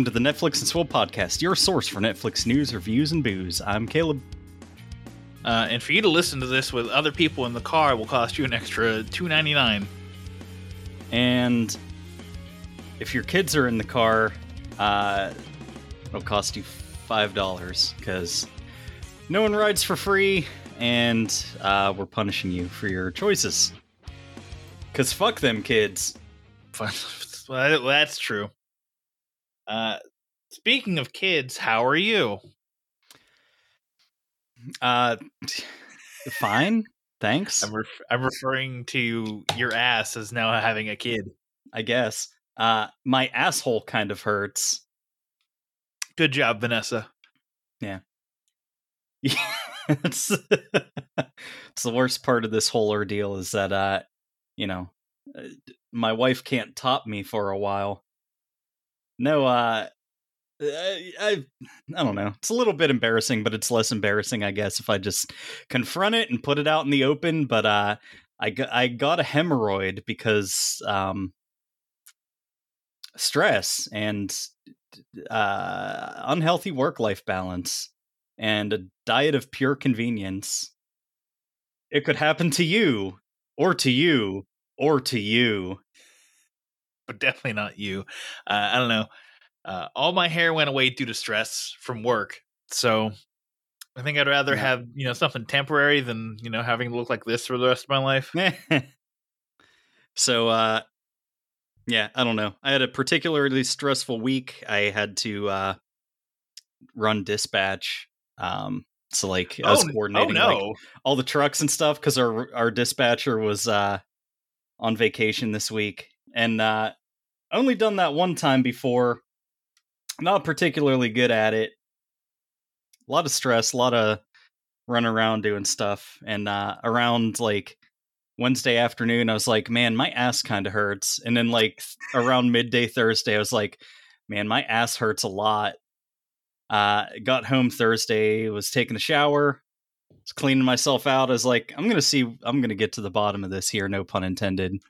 Welcome to the Netflix and Swill podcast, your source for Netflix news, reviews, and booze. I'm Caleb. Uh, and for you to listen to this with other people in the car will cost you an extra two ninety nine. And if your kids are in the car, uh, it'll cost you five dollars because no one rides for free, and uh, we're punishing you for your choices. Cause fuck them kids. well, that's true. Uh, speaking of kids, how are you? Uh, fine, thanks. I'm, ref- I'm referring to your ass as now having a kid. I guess. Uh, my asshole kind of hurts. Good job, Vanessa. Yeah. it's, it's the worst part of this whole ordeal is that uh you know uh, my wife can't top me for a while no uh I, I I don't know. It's a little bit embarrassing, but it's less embarrassing, I guess, if I just confront it and put it out in the open. But uh, I got I got a hemorrhoid because um, stress and uh, unhealthy work life balance and a diet of pure convenience. It could happen to you, or to you, or to you. But definitely not you. Uh, I don't know. Uh, all my hair went away due to stress from work, so I think I'd rather Yeah. have you know something temporary than you know having to look like this for the rest of my life. so uh yeah, I don't know. I had a particularly stressful week. I had to uh run dispatch. Um so like I was oh, coordinating oh like all the trucks and stuff because our our dispatcher was uh on vacation this week and uh only done that one time before not particularly good at it a lot of stress a lot of run around doing stuff and uh around like wednesday afternoon i was like man my ass kind of hurts and then like around midday thursday i was like man my ass hurts a lot uh got home thursday was taking a shower was cleaning myself out. I was like, I'm gonna see, I'm gonna get to the bottom of this here, no pun intended.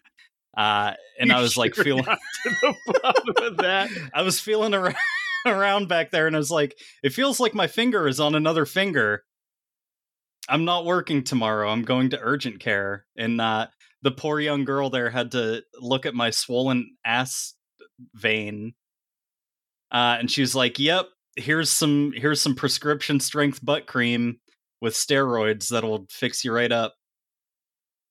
Uh, and You I was like feeling, to the bottom of that. I was feeling around, around back there, and I was like, it feels like my finger is on another finger. I'm not working tomorrow. I'm going to urgent care, and uh, the poor young girl there had to look at my swollen ass vein, uh, and she was like, "Yep, here's some here's some prescription strength butt cream." With steroids that'll fix you right up.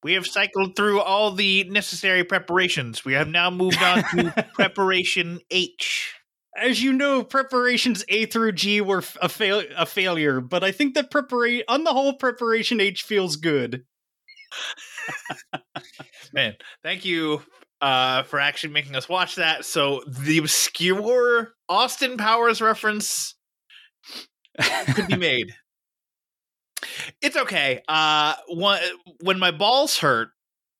We have cycled through all the necessary preparations. We have now moved on to preparation H. As you know, preparations A through G were a, fail- a failure, but I think that preparation, on the whole, preparation H feels good. Man, thank you uh, for actually making us watch that. So the obscure Austin Powers reference could be made. It's okay. Uh, one, when my balls hurt,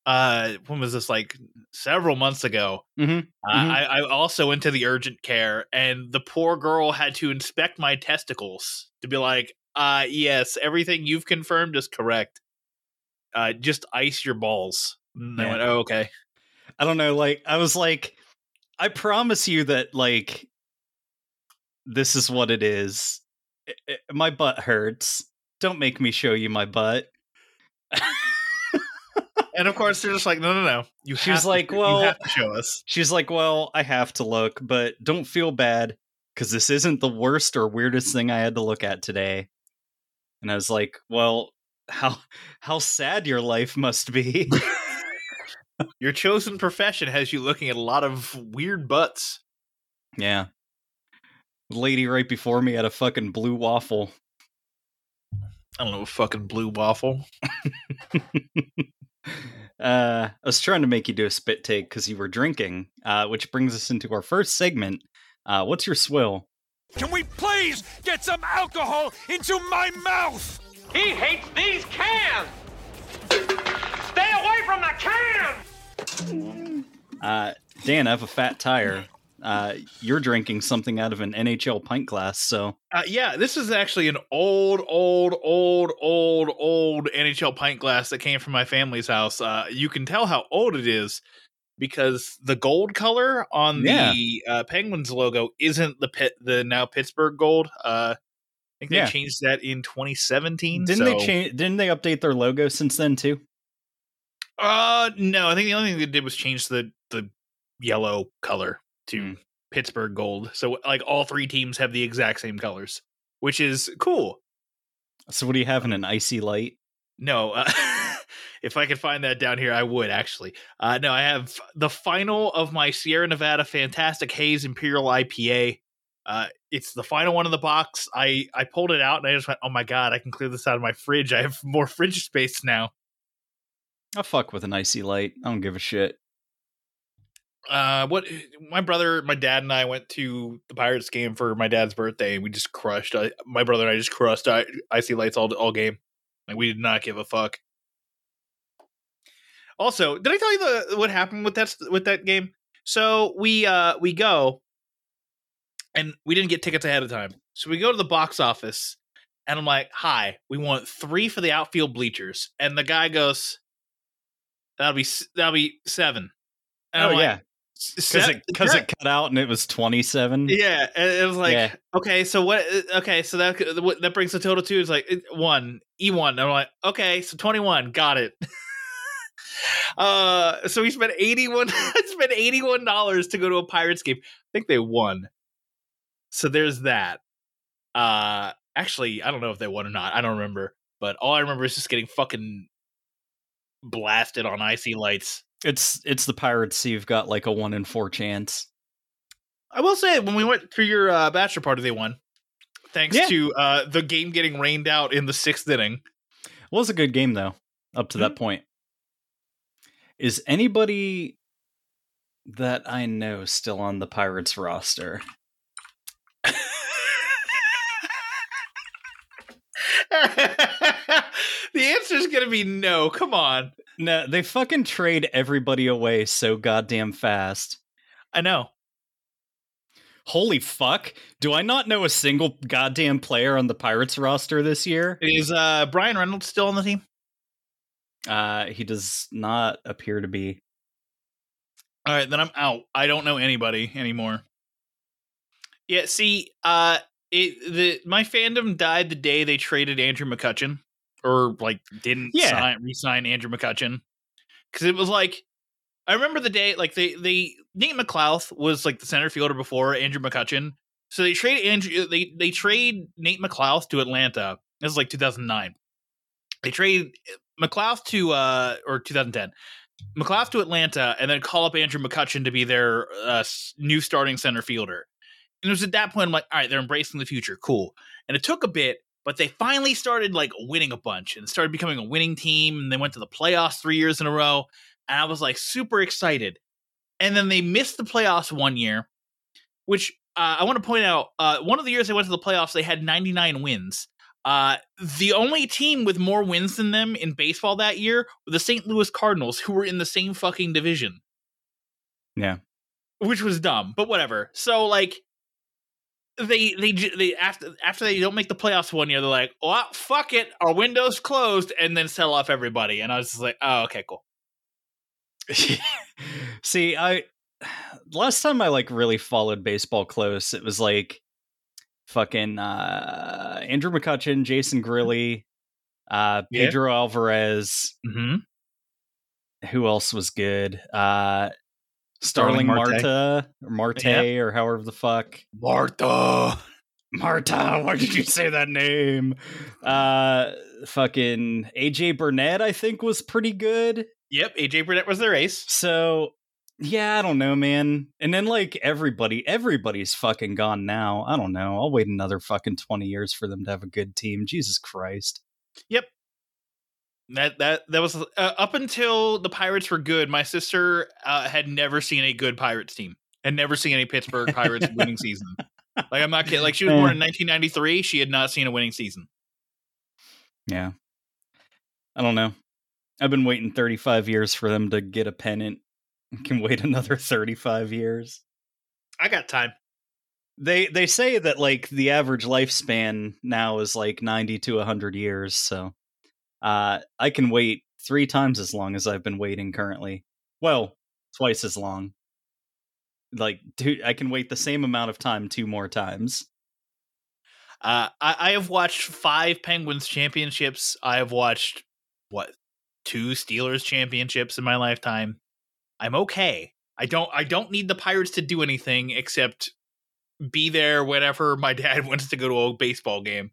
uh, when was this? Like several months ago. Mhm, Uh, mhm. I, I also went to the urgent care, and the poor girl had to inspect my testicles to be like, "Uh, yes, everything you've confirmed is correct. Uh, just ice your balls." And I went, "Oh, okay." I don't know. Like, I was like, I promise you that, like, this is what it is. I- I- my butt hurts. Don't make me show you my butt. And of course, they're just like, "No, no, no." You She have was to- like, you "Well- have to show us." She's like, Well, I have to look, but don't feel bad because this isn't the worst or weirdest thing I had to look at today. And I was like, Well, how how sad your life must be. Your chosen profession has you looking at a lot of weird butts. yeah. The lady right before me had a fucking blue waffle. I don't know, a fucking blue waffle. Uh, I was trying to make you do a spit take because you were drinking, uh, which brings us into our first segment. Uh, what's your swill? Can we please get some alcohol into my mouth? He hates these cans! Stay away from the can! Uh, Dan, I have a fat tire. Uh, you're drinking something out of an NHL pint glass, so Uh, yeah, this is actually an old, old, old, old, old NHL pint glass that came from my family's house. Uh, you can tell how old it is because the gold color on Yeah. the uh, Penguins logo isn't the pit, the now Pittsburgh gold. Uh, I think they Yeah. changed that in 2017. didn't they change? Didn't they update their logo since then too? Uh, no, I think the only thing they did was change the the yellow color to Hmm. Pittsburgh gold. So like all three teams have the exact same colors, which is cool. So what do you have in an icy light? No, uh, if I could find that down here, I would actually. Uh, no, I have the final of my Sierra Nevada Fantastic Haze Imperial IPA. Uh, it's the final one in the box. I I pulled it out and I just went, oh my god, I can clear this out of my fridge. I have more fridge space now. I fuck with an icy light. I don't give a shit. Uh, what my brother, my dad, and I went to the Pirates game for my dad's birthday, and we just crushed. I, my brother and I just crushed I, icy lights all all game. Like we did not give a fuck. Also, did I tell you the what happened with that with that game? So we uh we go, and we didn't get tickets ahead of time. So we go to the box office, and I'm like, "Hi, we want three for the outfield bleachers," and the guy goes, "That'll be that'll be seven. And oh I'm like, yeah, because it because it cut out and it was twenty seven. yeah, and it was like Yeah. okay, so what? Okay, so that what- that brings the total to is like one e one. I'm like okay, so twenty one, got it. uh, so we spent eighty one. spent eighty one dollars to go to a Pirates game. I think they won. So there's that. Uh, actually, I don't know if they won or not. I don't remember, but all I remember is just getting fucking blasted on icy lights. It's it's the pirates. So you've got like a one in four chance. I will say when we went through your uh, bachelor party, they won. Thanks Yeah. to uh, the game getting rained out in the sixth inning. was a good game though, up to that point. Is anybody that I know still on the Pirates roster? the answer is going to be no. Come on. No, they fucking trade everybody away so goddamn fast. I know. Holy fuck. Do I not know a single goddamn player on the Pirates roster this year? Is uh, Bryan Reynolds still on the team? Uh he does not appear to be. All right, then I'm out. I don't know anybody anymore. Yeah, see, uh, it the my fandom died the day they traded Andrew McCutchen, or like didn't Yeah. sign, re-sign Andrew McCutchen, because it was like I remember the day like they they Nate McLouth was like the center fielder before Andrew McCutchen, so they trade Andrew they they trade Nate McLouth to Atlanta. This is like 2009. They trade McLouth to uh or 2010. McLouth to Atlanta and then call up Andrew McCutchen to be their uh, new starting center fielder. And it was at that point I'm like, all right, they're embracing the future, cool. And it took a bit, but they finally started like winning a bunch and started becoming a winning team. And they went to the playoffs three years in a row, and I was like super excited. And then they missed the playoffs one year, which uh, I want to point out. Uh, one of the years they went to the playoffs, they had 99 wins. Uh, the only team with more wins than them in baseball that year were the St. Louis Cardinals, who were in the same fucking division. Yeah. which was dumb, but whatever. So like, they they they after after they don't make the playoffs one year, they're like, "Well, fuck it, our window's closed," and then sell off everybody. And I was just like, "Oh, okay, cool." See, I last time I like really followed baseball close, it was like fucking uh Andrew McCutchen, Jason Grilli, uh Yeah. Pedro Alvarez, Mm-hmm. who else was good? Uh Starling. Marta or Marte Yeah. or however the fuck. Martha. Marta, why did you say that name? Uh fucking AJ Burnett I think was pretty good. Yep, AJ Burnett was their ace. So yeah, I don't know, man. And then like everybody, everybody's fucking gone now. I don't know. I'll wait another fucking twenty years for them to have a good team. Jesus Christ. Yep. That that that was uh, up until the Pirates were good. My sister uh, had never seen a good Pirates team, and never seen any Pittsburgh Pirates winning season. Like I'm not kidding. Like she was born in 1993. She had not seen a winning season. Yeah. I don't know. I've been waiting 35 years for them to get a pennant. Can wait another 35 years. I got time. They they say that like the average lifespan now is like 90 to 100 years, so uh I can wait 3 times as long as I've been waiting currently. Well, twice as long. Like two, I can wait the same amount of time two more times. Uh, I, I have watched five Penguins championships. I have watched what two Steelers championships in my lifetime. I'm okay. I don't I don't need the Pirates to do anything except be there whenever my dad wants to go to a baseball game.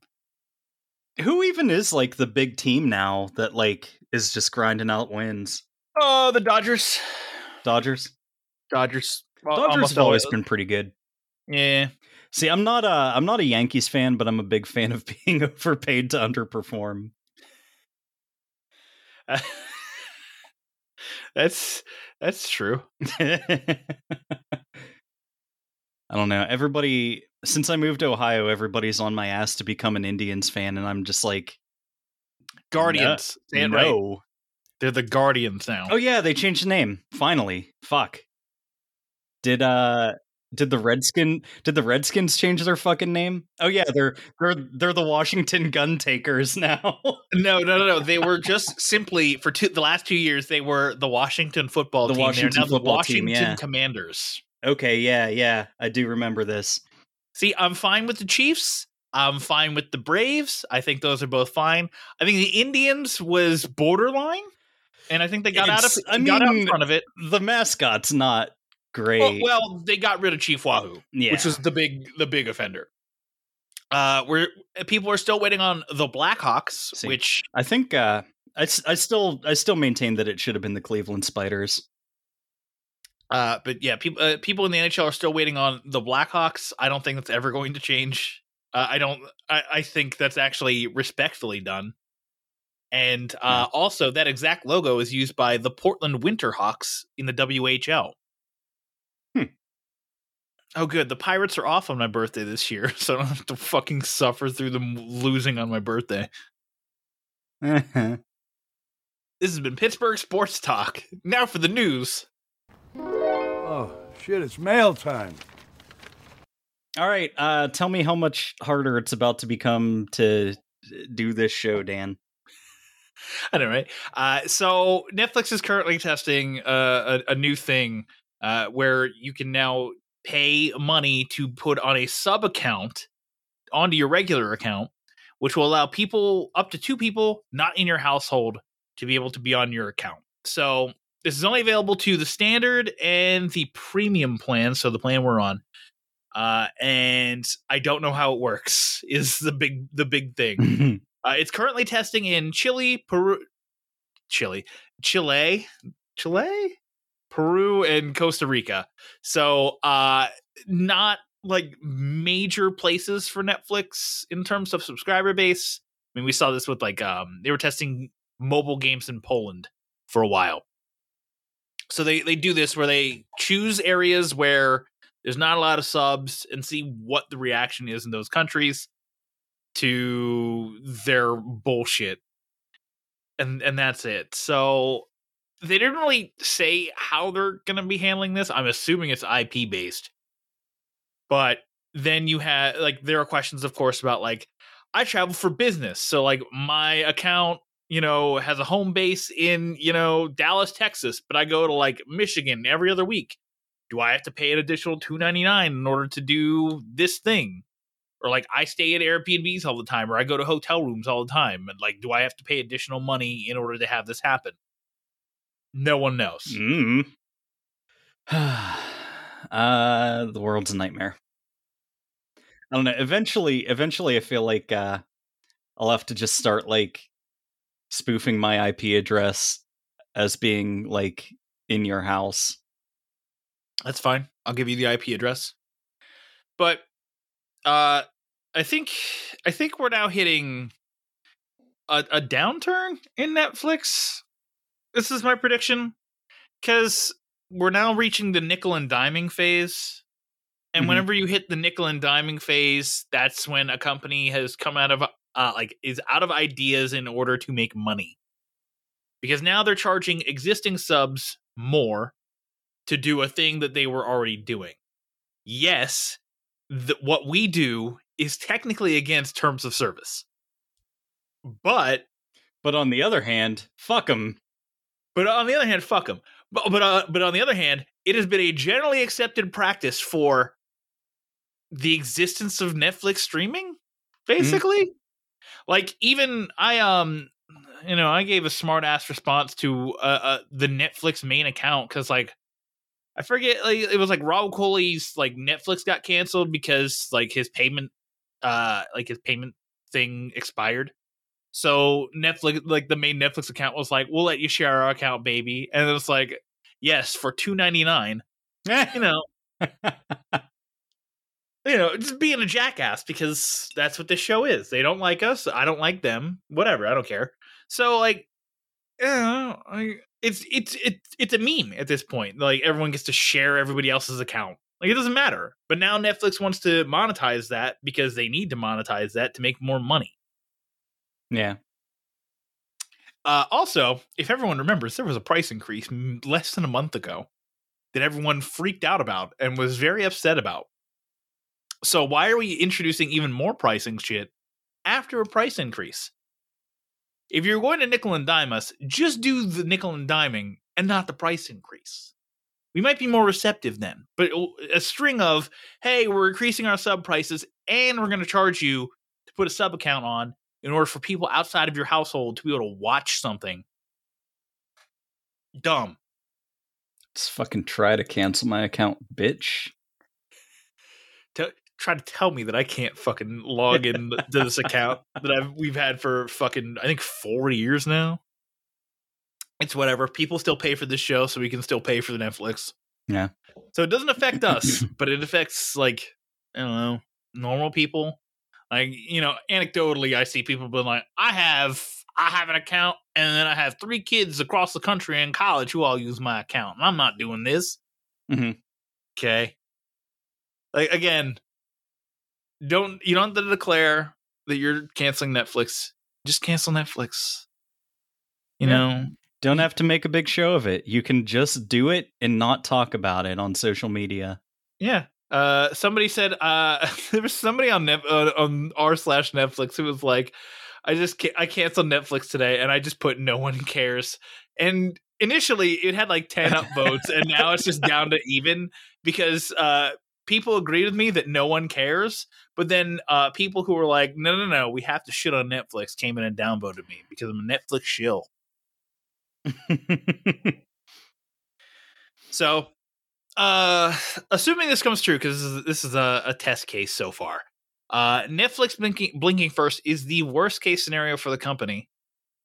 Who even is like the big team now that like is just grinding out wins? Oh, the Dodgers. Dodgers. Dodgers. Well, Dodgers almost have always always- been pretty good. Yeah. See, I'm not a I'm not a Yankees fan, but I'm a big fan of being overpaid to underperform. that's that's true. I don't know. Everybody since I moved to Ohio, everybody's on my ass to become an Indians fan, and I'm just like, Guardians. Say it right. no. They're the Guardians now. Oh yeah, they changed the name finally. Fuck. Did uh did the Redskin did the Redskins change their fucking name? Oh yeah, they're they're they're the Washington Gun Takers now. No, no, no, no. They were just simply for two, the last two years. They were the Washington football The team. Washington They're now the football team, yeah. Commanders. okay, yeah, yeah, I do remember this. See, I'm fine with the Chiefs. I'm fine with the Braves. I think those are both fine. I think the Indians was borderline, and I think they got out of It's- I got out in mean, front of it. The mascot's not great. Well, well, they got rid of Chief Wahoo, yeah. which is the big the big offender. Uh, where people are still waiting on the Blackhawks, See. which I think uh I still I still maintain that it should have been the Cleveland Spiders. Uh, but yeah, people uh, people in the NHL are still waiting on the Blackhawks. I don't think that's ever going to change. Uh, I don't. I, I think that's actually respectfully done. And uh, also, that exact logo is used by the Portland Winterhawks in the WHL. Hmm. Oh, good. The Pirates are off on my birthday this year, so I don't have to fucking suffer through them losing on my birthday. This has been Pittsburgh Sports Talk. Now for the news. Oh, shit, it's mail time. All right, uh tell me how much harder it's about to become to do this show, Dan. I know, right? Uh, so Netflix is currently testing uh, a, a new thing uh, where you can now pay money to put on a sub account onto your regular account, which will allow people up to two people not in your household to be able to be on your account. So this is only available to the standard and the premium plan, so the plan we're on. Uh, and I don't know how it works. Is the big the big thing. Uh, it's currently testing in Chile, Peru, Chile, Chile, Chile, Peru, and Costa Rica. So, uh, not like major places for Netflix in terms of subscriber base. I mean, we saw this with like um, they were testing mobile games in Poland for a while. So they they do this where they choose areas where there's not a lot of subs and see what the reaction is in those countries to their bullshit. And and that's it. So they didn't really say how they're going to be handling this. I'm assuming it's ip based but then you had like there are questions of course about like i travel for business so like my account you know has a home base in you know dallas texas but i go to like michigan every other week do i have to pay an additional 299 in order to do this thing or like I stay at Airbnbs all the time, or I go to hotel rooms all the time, and like, do I have to pay additional money in order to have this happen? No one knows. Mm. uh the world's a nightmare. I don't know. Eventually eventually I feel like uh I'll have to just start like spoofing my IP address as being like in your house. That's fine. I'll give you the IP address. But uh I think I think we're now hitting a, a downturn in Netflix. This is my prediction because we're now reaching the nickel and diming phase. And Mhm. whenever you hit the nickel and diming phase, that's when a company has come out of uh, like is out of ideas in order to make money. Because now they're charging existing subs more to do a thing that they were already doing. Yes, th- what we do is technically against terms of service. But But on the other hand, fuck them. but on the other hand, fuck them. But but uh, but on the other hand, it has been a generally accepted practice for the existence of Netflix streaming. Basically, like even I um you know I gave a smart ass response to uh, uh the Netflix main account because like I forget like it was like Rob Coley's like Netflix got canceled because like his payment uh like his payment thing expired. So Netflix like the main Netflix account was like, We'll let you share our account, baby. And it was like, Yes, for two ninety nine. You know, you know, just being a jackass because that's what this show is. They don't like us. I don't like them. Whatever. I don't care. So like, yeah, I, it's it's it's it's a meme at this point. Like everyone gets to share everybody else's account. Like it doesn't matter. But now Netflix wants to monetize that because they need to monetize that to make more money. yeah. Uh, also, if everyone remembers, there was a price increase less than a month ago that everyone freaked out about and was very upset about. So why are we introducing even more pricing shit after a price increase? If you're going to nickel and dime us, just do the nickel and diming and not the price increase. We might be more receptive then. But a string of, hey, we're increasing our sub prices and we're going to charge you to put a sub account on in order for people outside of your household to be able to watch something. Dumb. Let's fucking try to cancel my account, bitch. Try to tell me that I can't fucking log in to this account that I've we've had for fucking I think four years now. It's whatever. People still pay for this show, so we can still pay for the Netflix. Yeah. So it doesn't affect us, but it affects like I don't know normal people. Like you know, anecdotally, I see people being like, "I have, I have an account, and then I have three kids across the country in college who all use my account. And I'm not doing this." Mm-hmm. Okay. Like again, don't you don't have to declare that you're canceling Netflix. Just cancel Netflix. You Yeah. know, Don't have to make a big show of it. You can just do it and not talk about it on social media. Yeah. Uh, somebody said uh, there was somebody on Net- uh, on r slash Netflix who was like, I just ca- I canceled Netflix today, and I just put no one cares. And initially, it had like ten upvotes, and now it's just down to even because uh, people agreed with me that no one cares. But then uh, people who were like, no, no, no, we have to shit on Netflix came in and downvoted me because I'm a Netflix shill. So, uh, assuming this comes true, because this is, this is a, a test case so far, uh, Netflix blinking, blinking first is the worst case scenario for the company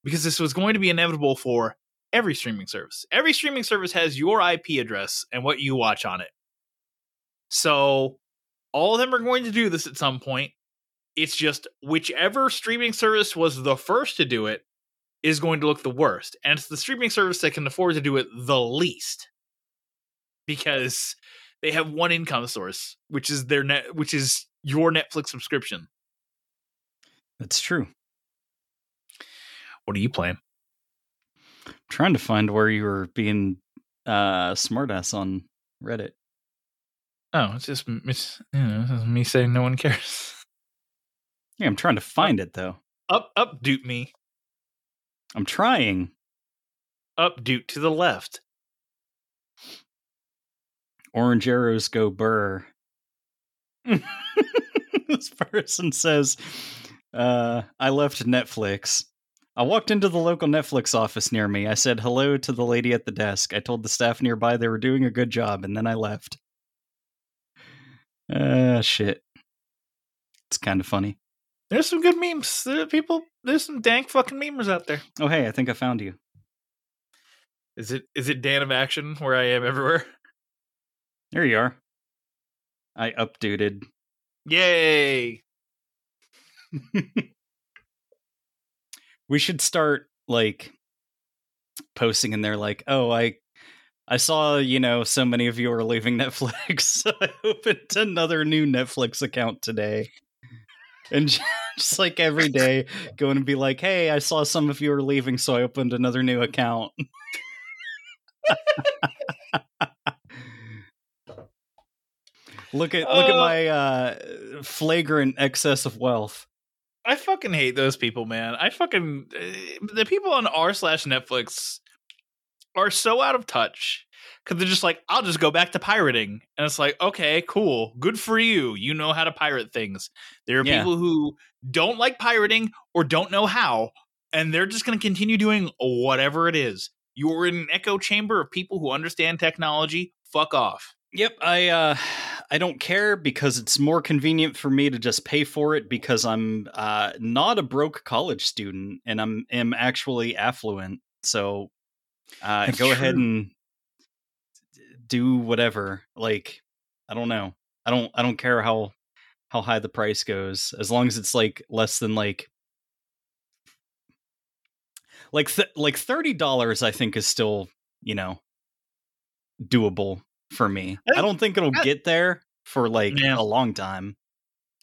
because this was going to be inevitable for every streaming service. Every streaming service has your IP address and what you watch on it. So, all of them are going to do this at some point. It's just whichever streaming service was the first to do it is going to look the worst. And it's the streaming service that can afford to do it the least because they have one income source, which is their net, which is your Netflix subscription. That's true. What are you playing? trying to find where you were being uh smartass on Reddit. Oh, it's just it's, you know, me saying no one cares. Yeah, I'm trying to find it though. Up, up, dupe me. I'm trying. Up, dupe to the left. Orange arrows go burr. this person says, uh, I left Netflix. I walked into the local Netflix office near me. I said hello to the lady at the desk. I told the staff nearby they were doing a good job, and then I left. Uh, shit. It's kind of funny. There's some good memes. There people, there's some dank fucking memers out there. Oh, hey, I think I found you. Is it is it Dan of Action where I am everywhere? There you are. I updated. Yay! we should start like posting in there like, "Oh, I I saw, you know, so many of you are leaving Netflix, so I opened another new Netflix account today." And just like every day, going to be like, "Hey, I saw some of you are leaving, so I opened another new account." look at look at Uh, my uh, flagrant excess of wealth. I fucking hate those people, man. I fucking uh, the people on r slash Netflix are so out of touch because they're just like, I'll just go back to pirating, and it's like, okay, cool, good for you. You know how to pirate things. There are Yeah. people who don't like pirating or don't know how, and they're just going to continue doing whatever it is. You're in an echo chamber of people who understand technology. Fuck off. Yep, I uh I don't care because it's more convenient for me to just pay for it because I'm uh not a broke college student and I'm am actually affluent. So uh That's go ahead and do whatever. Like I don't know. I don't I don't care how how high the price goes as long as it's like less than like like th- like $30 I think is still, you know, doable for me. I I don't think it'll get there for like Yeah. a long time.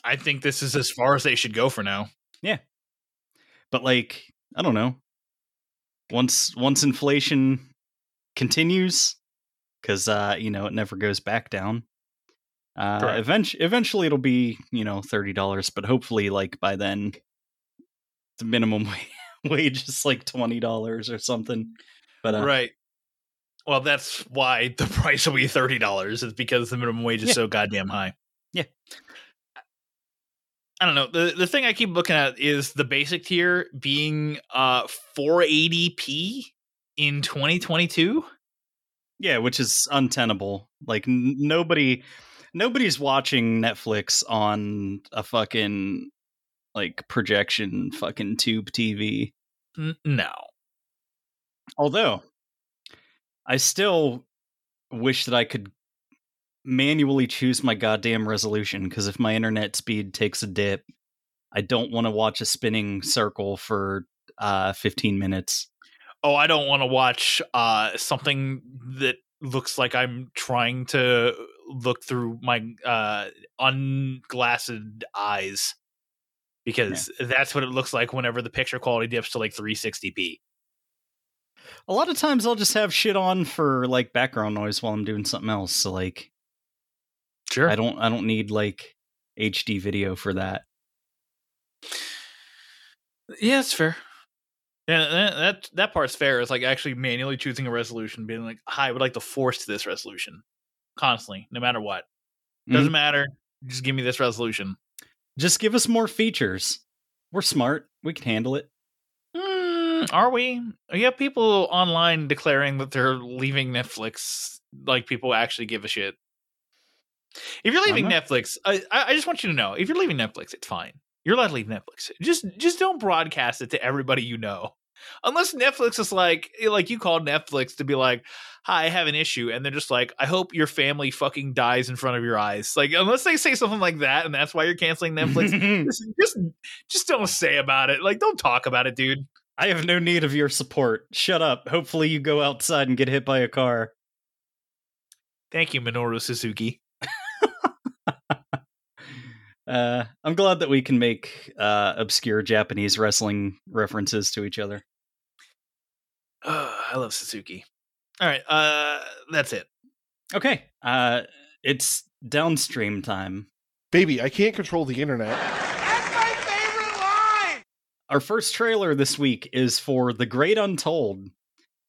I think this is as far as they should go for now. Yeah. But like, I don't know. Once once inflation continues cuz uh you know, it never goes back down. Uh eventually eventually it'll be, you know, $30, but hopefully like by then the minimum wage is like $20 or something. But uh, right. Well, that's why the price will be thirty dollars. Is because the minimum wage is Yeah. so goddamn high. Yeah. I don't know. the The thing I keep looking at is the basic tier being uh 480p in 2022. Yeah, which is untenable. Like n- nobody nobody's watching Netflix on a fucking like projection fucking tube TV. N- no. Although I still wish that I could manually choose my goddamn resolution because if my internet speed takes a dip, I don't want to watch a spinning circle for uh 15 minutes. Oh, I don't want to watch uh something that looks like I'm trying to look through my uh unglassed eyes because that's what it looks like whenever the picture quality dips to like 360p. A lot of times I'll just have shit on for like background noise while I'm doing something else. So like Sure. I don't I don't need like HD video for that. Yeah, it's fair. Yeah, that, that that part's fair. It's like actually manually choosing a resolution, being like, "Hi, I would like to force this resolution constantly, no matter what. Doesn't matter. Just give me this resolution." Just give us more features. We're smart. We can handle it. Mm, are we? You have people online declaring that they're leaving Netflix. Like people actually give a shit. If you're leaving not. Netflix, I, I I just want you to know: if you're leaving Netflix, it's fine. You're allowed to leave Netflix. Just just don't broadcast it to everybody you know. Unless Netflix is like eh, like you called Netflix to be like, "Hi, I have an issue," and they're just like, "I hope your family fucking dies in front of your eyes." Like unless they say something like that, and that's why you're canceling Netflix. just, just just don't say about it. Like don't talk about it, dude. I have no need of your support. Shut up. Hopefully you go outside and get hit by a car. Thank you, Minoru Suzuki. Uh, I'm glad that we can make uh, obscure Japanese wrestling references to each other. Ugh, I love Suzuki. All right, uh, that's it. Okay, uh, it's downstream time. Baby, I can't control the internet. That's my favorite line! Our first trailer this week is for The Great Untold.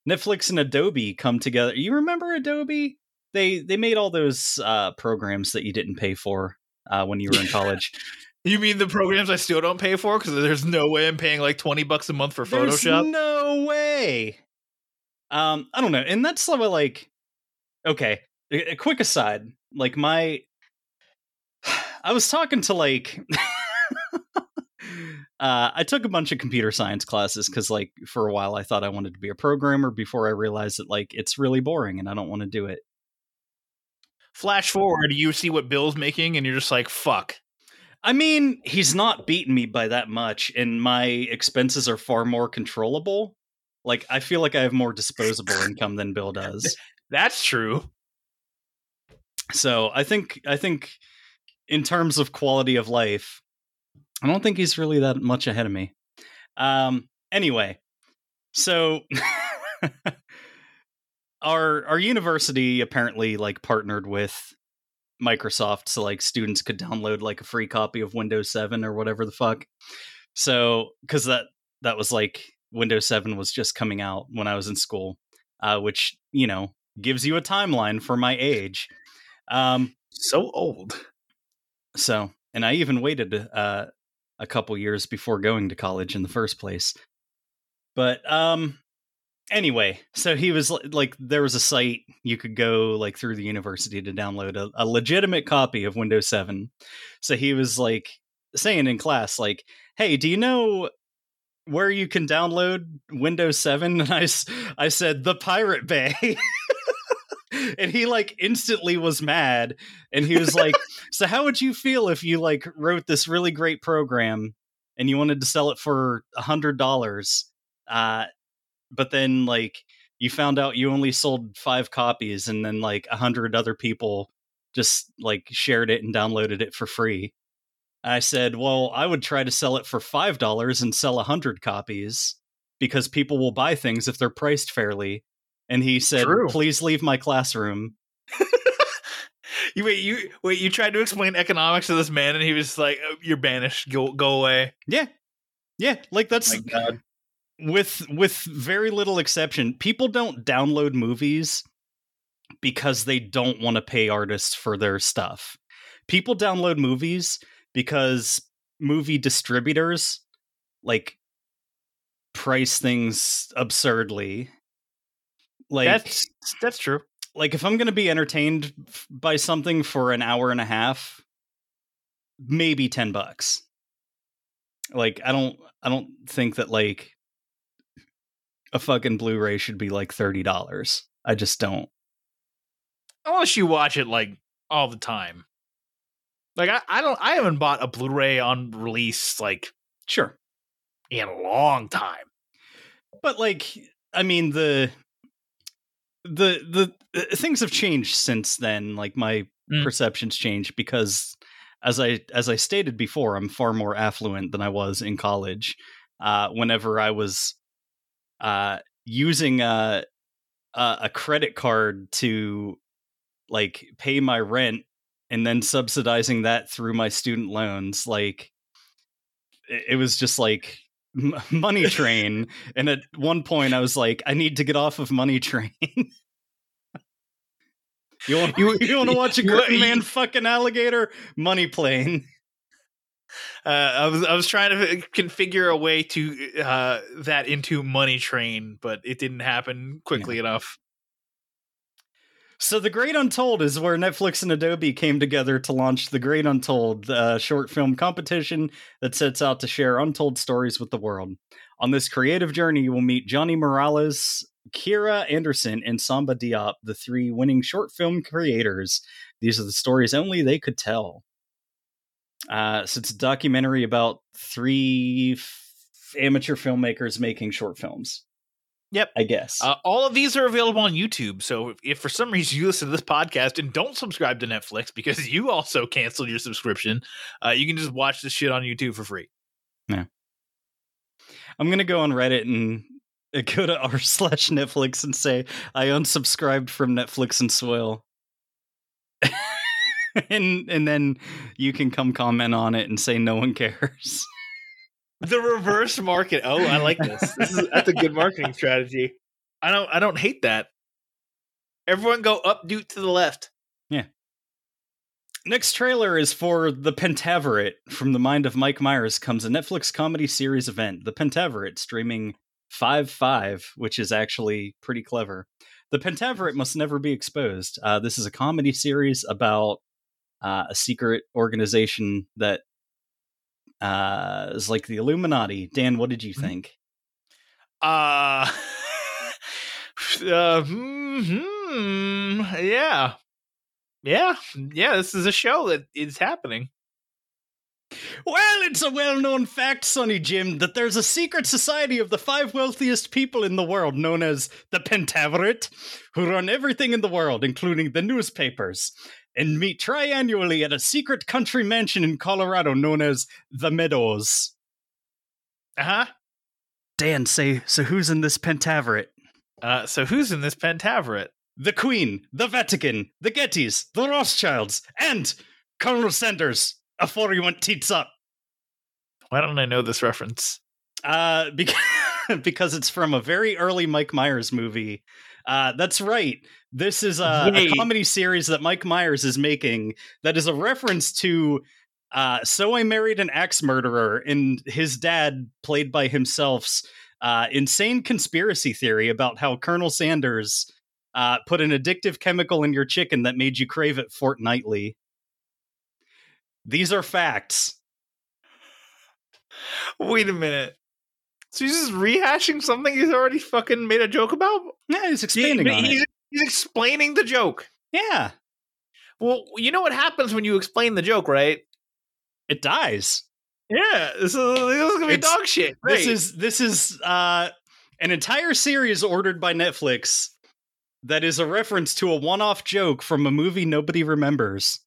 Netflix and Adobe come together. You remember Adobe? They they made all those uh, programs that you didn't pay for uh, when you were in college. You mean the programs I still don't pay for? Because there's no way I'm paying like twenty bucks a month for There's Photoshop. no way. Um, I don't know, and that's like, okay. A, a quick aside, like my, I was talking to like, uh, I took a bunch of computer science classes because like for a while I thought I wanted to be a programmer before I realized that like it's really boring and I don't want to do it. Flash forward, you see what Bill's making, and you're just like, "Fuck." I mean, he's not beating me by that much, and my expenses are far more controllable. Like, I feel like I have more disposable income than Bill does. That's true. So I think I think in terms of quality of life, I don't think he's really that much ahead of me. Um anyway, so our our university apparently like partnered with Microsoft so like students could download like a free copy of Windows 7 or whatever the fuck. So cuz that that was like Windows 7 was just coming out when I was in school, uh which, you know, gives you a timeline for my age. Um So old. so, and I even waited uh, a couple years before going to college in the first place. But um, anyway, so he was like, there was a site you could go like through the university to download a, a legitimate copy of Windows 7. So he was like saying in class, like, "Hey, do you know?" Where you can download Windows 7, and I, I said the Pirate Bay, and he like instantly was mad, and he was like, so how would you feel if you like wrote this really great program and you wanted to sell it for a hundred dollars uh but then like you found out you only sold five copies and then like a hundred other people just like shared it and downloaded it for free i said well i would try to sell it for five dollars and sell a hundred copies because people will buy things if they're priced fairly and he said True. please leave my classroom You wait, you wait. You tried to explain economics to this man, and he was like, "Oh, "You're banished. Go, go away." yeah yeah like that's God. With with very little exception people don't download movies because they don't want to pay artists for their stuff. People download movies because movie distributors like price things absurdly. Like that's that's true. like if i'm going to be entertained by something for an hour and a half maybe 10 bucks. Like i don't i don't think that like a fucking blu-ray should be like $30 i just don't Unless you watch it like all the time. Like I, I don't. I haven't bought a Blu-ray on release like sure in a long time. but like i mean the the the uh, things have changed since then like my Mm. perceptions changed because as i as i stated before i'm far more affluent than i was in college uh whenever i was uh using a a, a credit card to like pay my rent and then subsidizing that through my student loans like it, it was just like money train. And at one point i was like i need to get off of money train. You want you, you want to watch a you- man fucking alligator? Money plane Uh, I was I was trying to configure a way to uh, that into Money Train, but it didn't happen quickly enough. So The Great Untold is where Netflix and Adobe came together to launch The Great Untold, a short film competition that sets out to share untold stories with the world. On this creative journey, you will meet Johnny Morales, Kira Anderson, and Samba Diop, the three winning short film creators. These are the stories only they could tell. Uh, so it's a documentary about three f- amateur filmmakers making short films. Yep. I guess. Uh, all of these are available on YouTube. So if, for some reason you listen to this podcast and don't subscribe to Netflix because you also canceled your subscription, uh, you can just watch this shit on YouTube for free. Yeah. I'm gonna go on Reddit and go to r slash Netflix and say I unsubscribed from Netflix and Swill, and and then you can come comment on it and say no one cares. The reverse market. Oh, I like this. This is that's a good marketing strategy. I don't I don't hate that. Everyone go up dude to the left. Yeah. Next trailer is for The Pentaverate from the mind of Mike Myers comes a Netflix comedy series event, The Pentaverate, streaming 5 5, which is actually pretty clever. The Pentaverate must never be exposed. Uh, this is a comedy series about uh, a secret organization that uh, is like the Illuminati. Dan, what did you think? Uh, uh hmm, yeah. Yeah. Yeah, this is a show that is happening. Well, it's a well known fact, Sonny Jim, that there's a secret society of the five wealthiest people in the world known as the Pentaverate, who run everything in the world, including the newspapers, and meet triannually at a secret country mansion in Colorado known as the Meadows. Uh huh. Dan, say, so who's in this Pentaverate? Uh, so who's in this Pentaverate? The Queen, the Vatican, the Gettys, the Rothschilds, and Colonel Sanders, afore he went teats up. Why don't I know this reference? Uh, because, because it's from a very early Mike Myers movie. Uh, that's right. This is a, a comedy series that Mike Myers is making that is a reference to uh, So I Married an Axe Murderer and his dad, played by himself's uh, insane conspiracy theory about how Colonel Sanders uh, put an addictive chemical in your chicken that made you crave it fortnightly. These are facts. Wait a minute. So he's just rehashing something he's already fucking made a joke about? Yeah, he's He- expanding on he's, it. he's explaining the joke. Yeah, Well, you know what happens when you explain the joke, right? it dies. Yeah, this is, this is gonna be It's- dog shit. This is this is uh an entire series ordered by Netflix that is a reference to a one-off joke from a movie nobody remembers.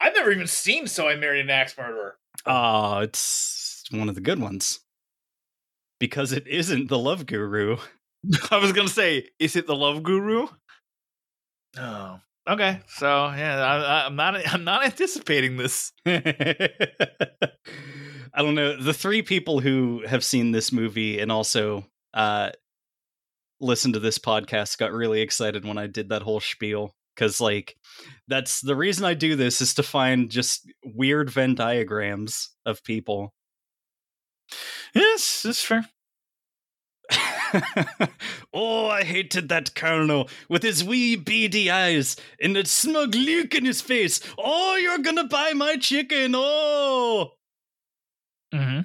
I've never even seen So I Married an Axe Murderer. Oh, it's one of the good ones. Because it isn't the Love Guru. I was gonna say, is it the Love Guru? Oh, okay. So yeah, I, I, I'm not. I'm not anticipating this. I don't know. The three people who have seen this movie and also uh listened to this podcast got really excited when I did that whole spiel. Cause like that's the reason I do this is to find just weird Venn diagrams of people. Yes, that's fair. oh, I hated that colonel with his wee beady eyes and that smug look in his face. Oh, you're gonna buy my chicken. Oh, Mm-hmm.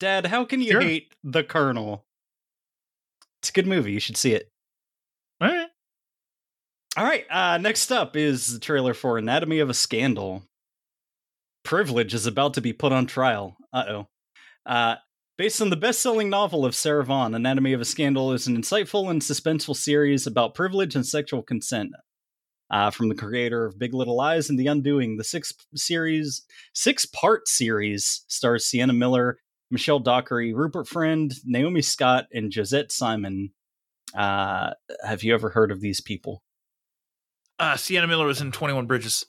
Dad, how can you Sure. hate the Colonel? It's a good movie. You should see it. All right. All right. Uh, next up is the trailer for Anatomy of a Scandal. Privilege is about to be put on trial. Uh-oh. Uh Based on the best-selling novel of Sarah Vaughan, Anatomy of a Scandal is an insightful and suspenseful series about privilege and sexual consent. Uh, from the creator of Big Little Lies and The Undoing, the six series, six-part series stars Sienna Miller, Michelle Dockery, Rupert Friend, Naomi Scott, and Josette Simon. Uh, have you ever heard of these people? Uh, Sienna Miller was in Twenty One Bridges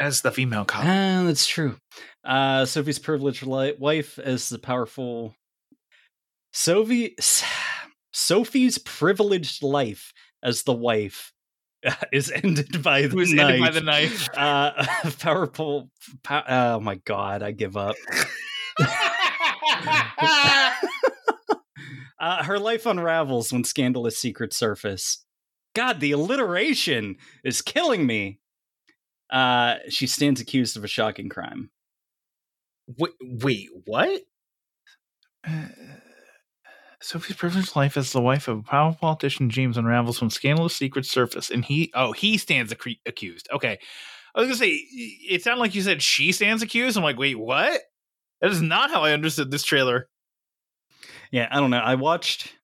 as the female cop. Ah, that's true. Uh, Sophie's privileged li- wife as the powerful Sophie. Sophie's privileged life as the wife is ended by the Who was knife. ended by the knife? uh, powerful. pow- oh my god, I give up. Uh, her life unravels when scandalous secrets surface. God, the alliteration is killing me. Uh, she stands accused of a shocking crime. wait, wait, what? Uh, Sophie's privileged life as the wife of a powerful politician James unravels when scandalous secrets surface, and he oh he stands accu- accused. Okay, I was gonna say it sounded like you said she stands accused. I'm like, wait, what? That is not how I understood this trailer. Yeah, I don't know. I watched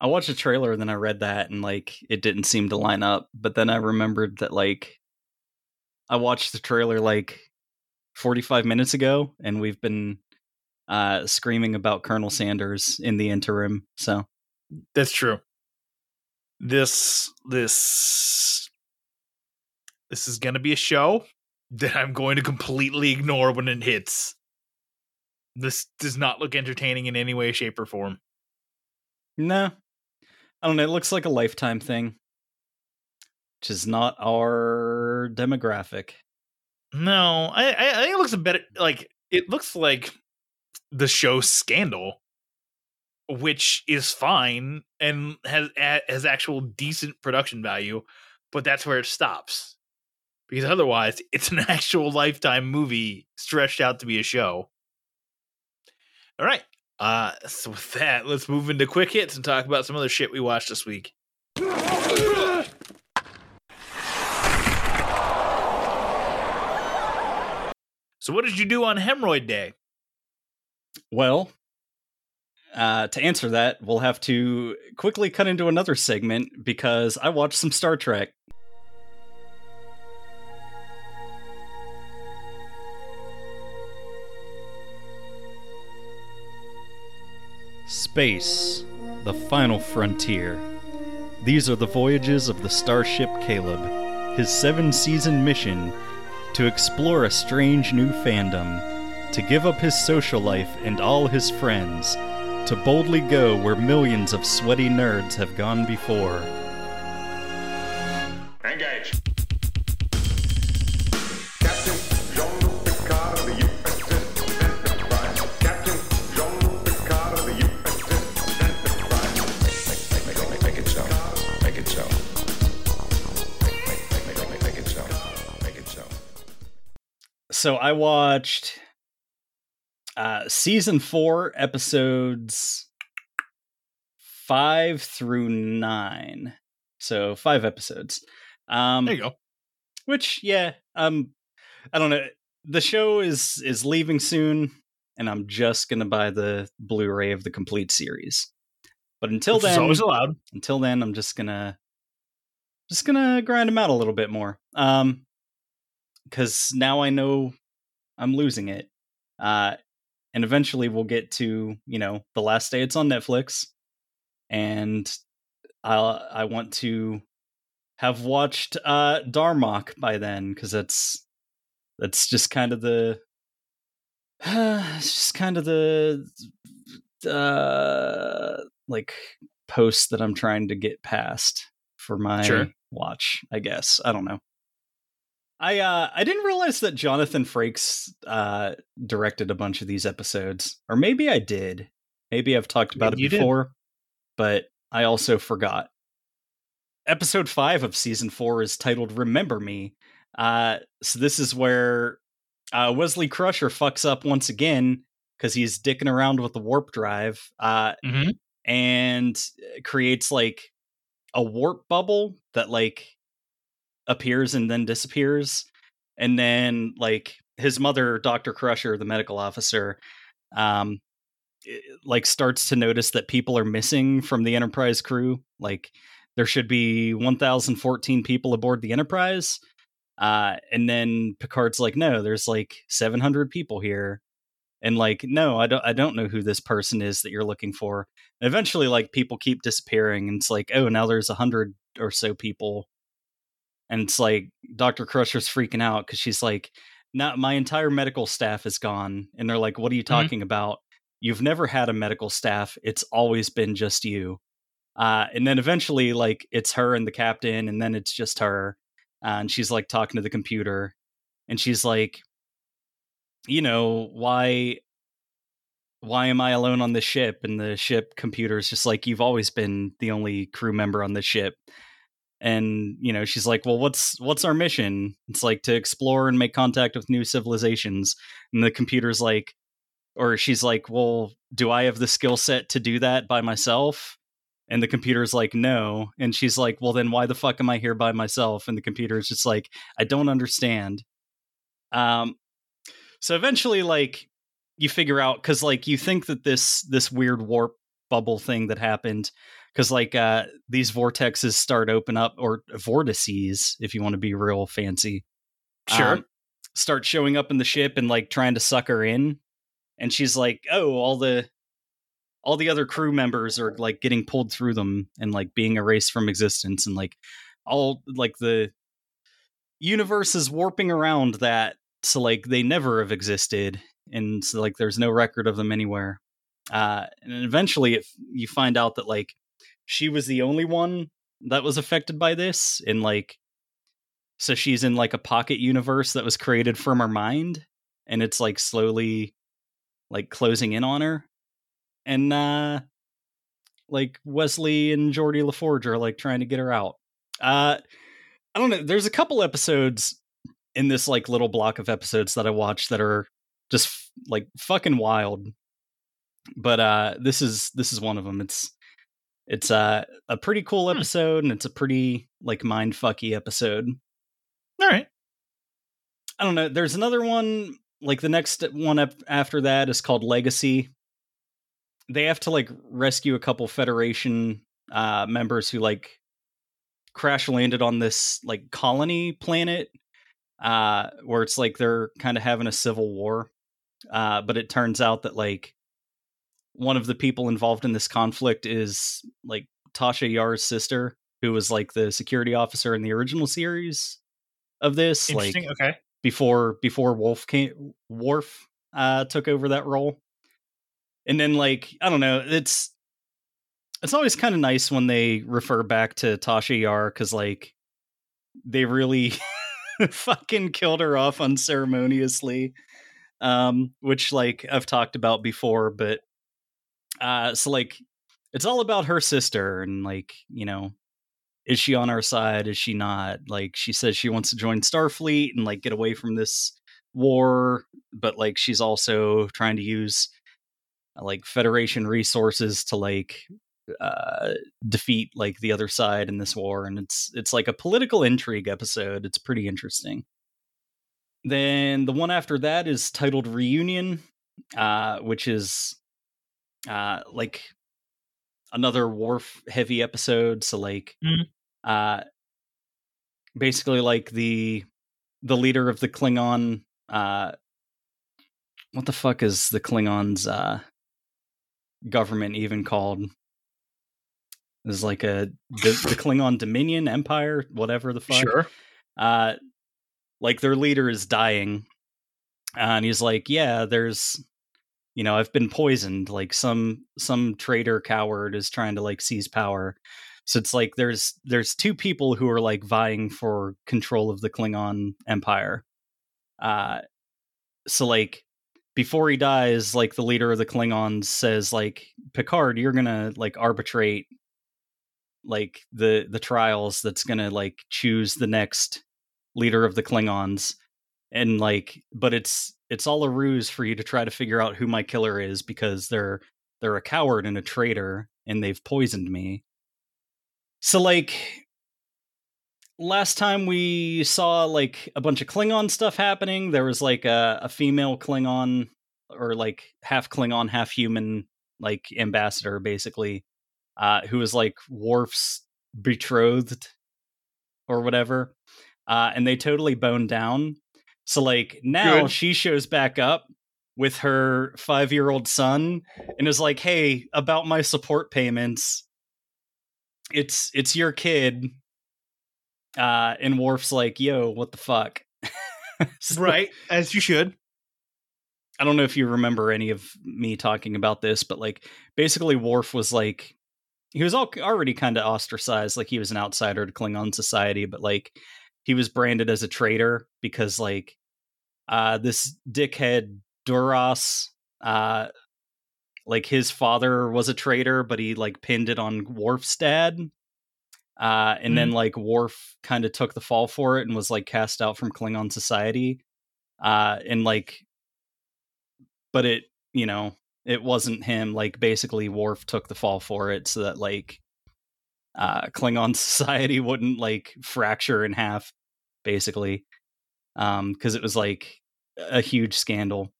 I watched a trailer and then I read that and like it didn't seem to line up, but then I remembered that like I watched the trailer like 45 minutes ago and we've been uh screaming about Colonel Sanders in the interim. So, That's true. This this this is gonna be a show that I'm going to completely ignore when it hits. This does not look entertaining in any way, shape, or form. no. I don't know, it looks like a lifetime thing. Which is not our demographic. No, I I, I think it looks a bit like it looks like the show Scandal, which is fine and has has actual decent production value, but that's where it stops. Because otherwise, it's an actual lifetime movie stretched out to be a show. All right. Uh, so with that, let's move into quick hits and talk about some other shit we watched this week. So, what did you do on Hemorrhoid Day? Well, uh, to answer that, we'll have to quickly cut into another segment because I watched some Star Trek. Space, the final frontier. These are the voyages of the starship Caleb, his seven season mission to explore a strange new fandom, to give up his social life and all his friends, to boldly go where millions of sweaty nerds have gone before. Engage. So I watched uh season 4 episodes 5 through 9. So 5 episodes. Um There you go. which yeah, um I don't know. The show is is leaving soon and I'm just going to buy the Blu-ray of the complete series. But until Which then always allowed. until then i'm just gonna just gonna grind them out a little bit more um because now i know i'm losing it uh and eventually we'll get to you know the last day it's on netflix and i i want to have watched uh darmok by then because that's that's just kind of the it's just kind of the uh like post that I'm trying to get past for my Sure. watch, I guess. I don't know. I uh I didn't realize that Jonathan Frakes uh directed a bunch of these episodes. Or maybe I did. Maybe I've talked about it did. before, but I also forgot. Episode 5 of season 4 is titled Remember Me. Uh so this is where uh Wesley Crusher fucks up once again cuz he's dicking around with the warp drive. Uh Mm-hmm. and creates like a warp bubble that like appears and then disappears and then like his mother dr crusher the medical officer um like starts to notice that people are missing from the enterprise crew like there should be 1014 people aboard the enterprise uh and then picard's like no there's like 700 people here and like no i don't i don't know who this person is that you're looking for. And eventually like people keep disappearing and it's like oh now there's a hundred or so people and it's like dr crusher's freaking out because she's like not my entire medical staff is gone and they're like what are you talking about you've never had a medical staff it's always been just you uh, and then eventually like it's her and the captain and then it's just her uh, and she's like talking to the computer and she's like you know why why am I alone on this ship? And the ship computer is just like, you've always been the only crew member on this ship. And, you know, she's like, well, what's, what's our mission? It's like to explore and make contact with new civilizations. And the computer's like, or she's like, well, do I have the skill set to do that by myself? And the computer's like, no. And she's like, well, then why the fuck am I here by myself? And the computer is just like, I don't understand. Um, so eventually, like, you figure out because like you think that this this weird warp bubble thing that happened because like uh these vortexes start open up or vortices if you want to be real fancy Sure. um, start showing up in the ship and like trying to suck her in and she's like oh all the all the other crew members are like getting pulled through them and like being erased from existence and like all like the universe is warping around that so like they never have existed and so like there's no record of them anywhere uh and eventually it, you find out that like she was the only one that was affected by this and like so she's in like a pocket universe that was created from her mind and it's like slowly like closing in on her and uh like wesley and Geordi laforge are like trying to get her out. Uh i don't know there's a couple episodes in this like little block of episodes that i watched that are just like fucking wild but uh this is this is one of them it's it's uh, a pretty cool Hmm. episode and it's a pretty like mind fucky episode All right. I don't know. There's another one like the next one up after that is called Legacy. They have to like rescue a couple Federation uh members who like crash landed on this like colony planet uh where it's like they're kind of having a civil war. Uh but it turns out that like one of the people involved in this conflict is like Tasha Yar's sister, who was like the security officer in the original series of this. Like okay. before before Worf came Worf uh took over that role. And then like I don't know, it's it's always kind of nice when they refer back to Tasha Yar cuz like they really fucking killed her off unceremoniously. Um which like I've talked about before, but uh so like it's all about her sister and like, you know, is she on our side? Is she not? Like she says she wants to join starfleet and like get away from this war but like she's also trying to use like federation resources to like uh defeat like the other side in this war and it's it's like a political intrigue episode. It's pretty interesting. Then the one after that is titled reunion uh which is uh like another Worf heavy episode so like Mhm. uh basically like the the leader of the klingon uh what the fuck is the klingons uh government even called is like a the, the klingon dominion empire whatever the fuck Sure. uh like their leader is dying uh, and he's like yeah there's you know i've been poisoned like some some traitor coward is trying to like seize power. So it's like there's there's two people who are like vying for control of the klingon empire. Uh so like before he dies like the leader of the klingons says like picard you're gonna like arbitrate like the the trials that's gonna like choose the next leader of the klingons. And like but it's it's all a ruse for you to try to figure out who my killer is because they're they're a coward and a traitor and they've poisoned me. So like last time we saw like a bunch of klingon stuff happening there was like a, a female klingon or like half klingon half human like ambassador basically uh who was like Worf's betrothed or whatever uh and they totally boned down so like now Good. she shows back up with her 5-year-old son and is like hey about my support payments it's it's your kid uh and Worf's like yo what the fuck So, Right. As you should. I don't know if you remember any of me talking about this, but like basically Worf was like he was all, already kind of ostracized, like he was an outsider to Klingon society, but like he was branded as a traitor because like uh this dickhead Duras uh like his father was a traitor, but he like pinned it on Worf's dad. Uh, and then like Worf kind of took the fall for it and was like cast out from Klingon society. Uh, and like but it you know it wasn't him like basically Worf took the fall for it so that like uh Klingon society wouldn't like fracture in half basically um because it was like a huge scandal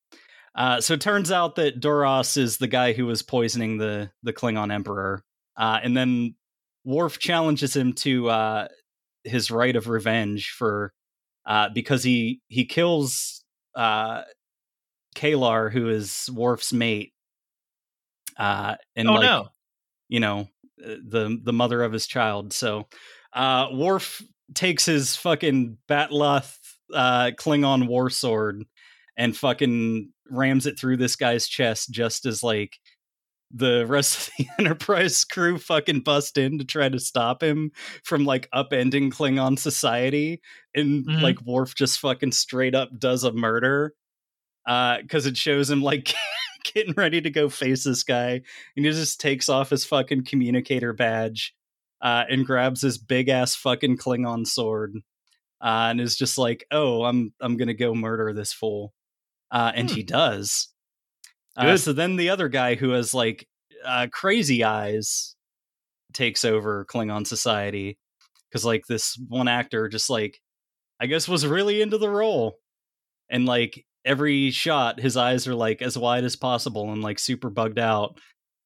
uh so it turns out that Duras is the guy who was poisoning the the Klingon emperor uh and then Worf challenges him to uh his right of revenge for uh because he he kills uh K'Ehleyr, who is Worf's mate, uh, and oh like no. you know the the mother of his child. So uh, Worf takes his fucking Batleth uh, Klingon war sword and fucking rams it through this guy's chest, just as like the rest of the Enterprise crew fucking bust in to try to stop him from like upending Klingon society, and Mhm. like Worf just fucking straight up does a murder Uh, because it shows him like getting ready to go face this guy, and he just takes off his fucking communicator badge uh, and grabs his big ass fucking Klingon sword, uh, and is just like, "Oh, I'm I'm gonna go murder this fool," uh, and he does. Uh, so then the other guy who has like uh, crazy eyes takes over Klingon society because like this one actor just like I guess was really into the role and like every shot his eyes are like as wide as possible and like super bugged out.